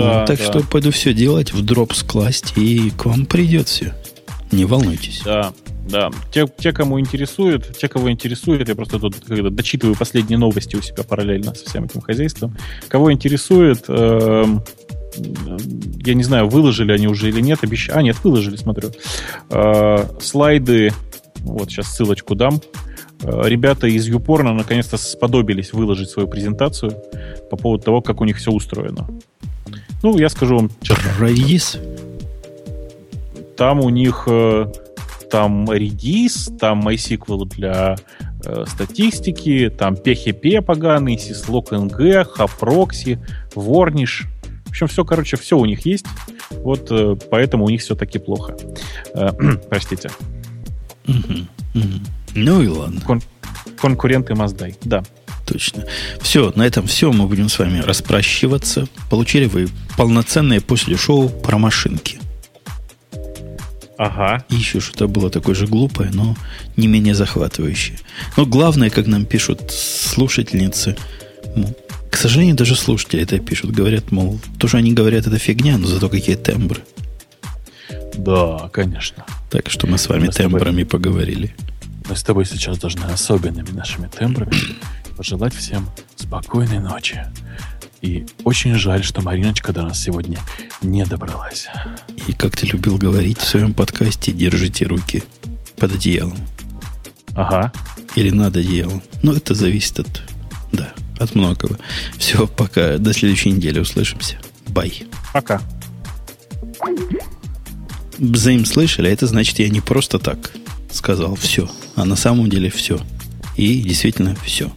Да, Ну, так да. что пойду все делать, в Drops класть, и к вам придет все. Не волнуйтесь. Да, да. Те, те, кому интересует, те, кого интересует, я просто тут когда дочитываю последние новости у себя параллельно со всем этим хозяйством. Кого интересует, эм, я не знаю, выложили они уже или нет, обещ... А, нет, выложили, смотрю. Э, слайды, вот сейчас ссылочку дам. Э, ребята из Юпорна наконец-то сподобились выложить свою презентацию по поводу того, как у них все устроено. Ну, я скажу вам честно. Редис? Там у них э, там Redis, там MySQL для э, статистики, там PHP поганый, syslog NG, HAProxy, Warnish. В общем, все, короче, все у них есть. Вот э, поэтому у них все таки плохо. Э, простите. Мгм. Ну и ладно. Кон- конкуренты Маздай. Да. Точно. Все, на этом все. Мы будем с вами распрощиваться. Получили вы полноценное после шоу про машинки. Ага. И еще что-то было такое же глупое, но не менее захватывающее. Но главное, как нам пишут слушательницы, к сожалению, даже слушатели это пишут, говорят, мол, то, что они говорят, это фигня, но зато какие тембры. Да, конечно. Так что мы с вами Мы с тобой- тембрами поговорили. Мы с тобой сейчас должны особенными нашими тембрами пожелать всем спокойной ночи. И очень жаль, что Мариночка до нас сегодня не добралась. И как ты любил говорить в своем подкасте, держите руки под одеялом. Ага. Или над одеялом. Но это зависит от, да, от многого. Все, пока. До следующей недели услышимся. Бай. Пока. Взаим слышали, а это значит, я не просто так сказал все, а на самом деле все. И действительно все.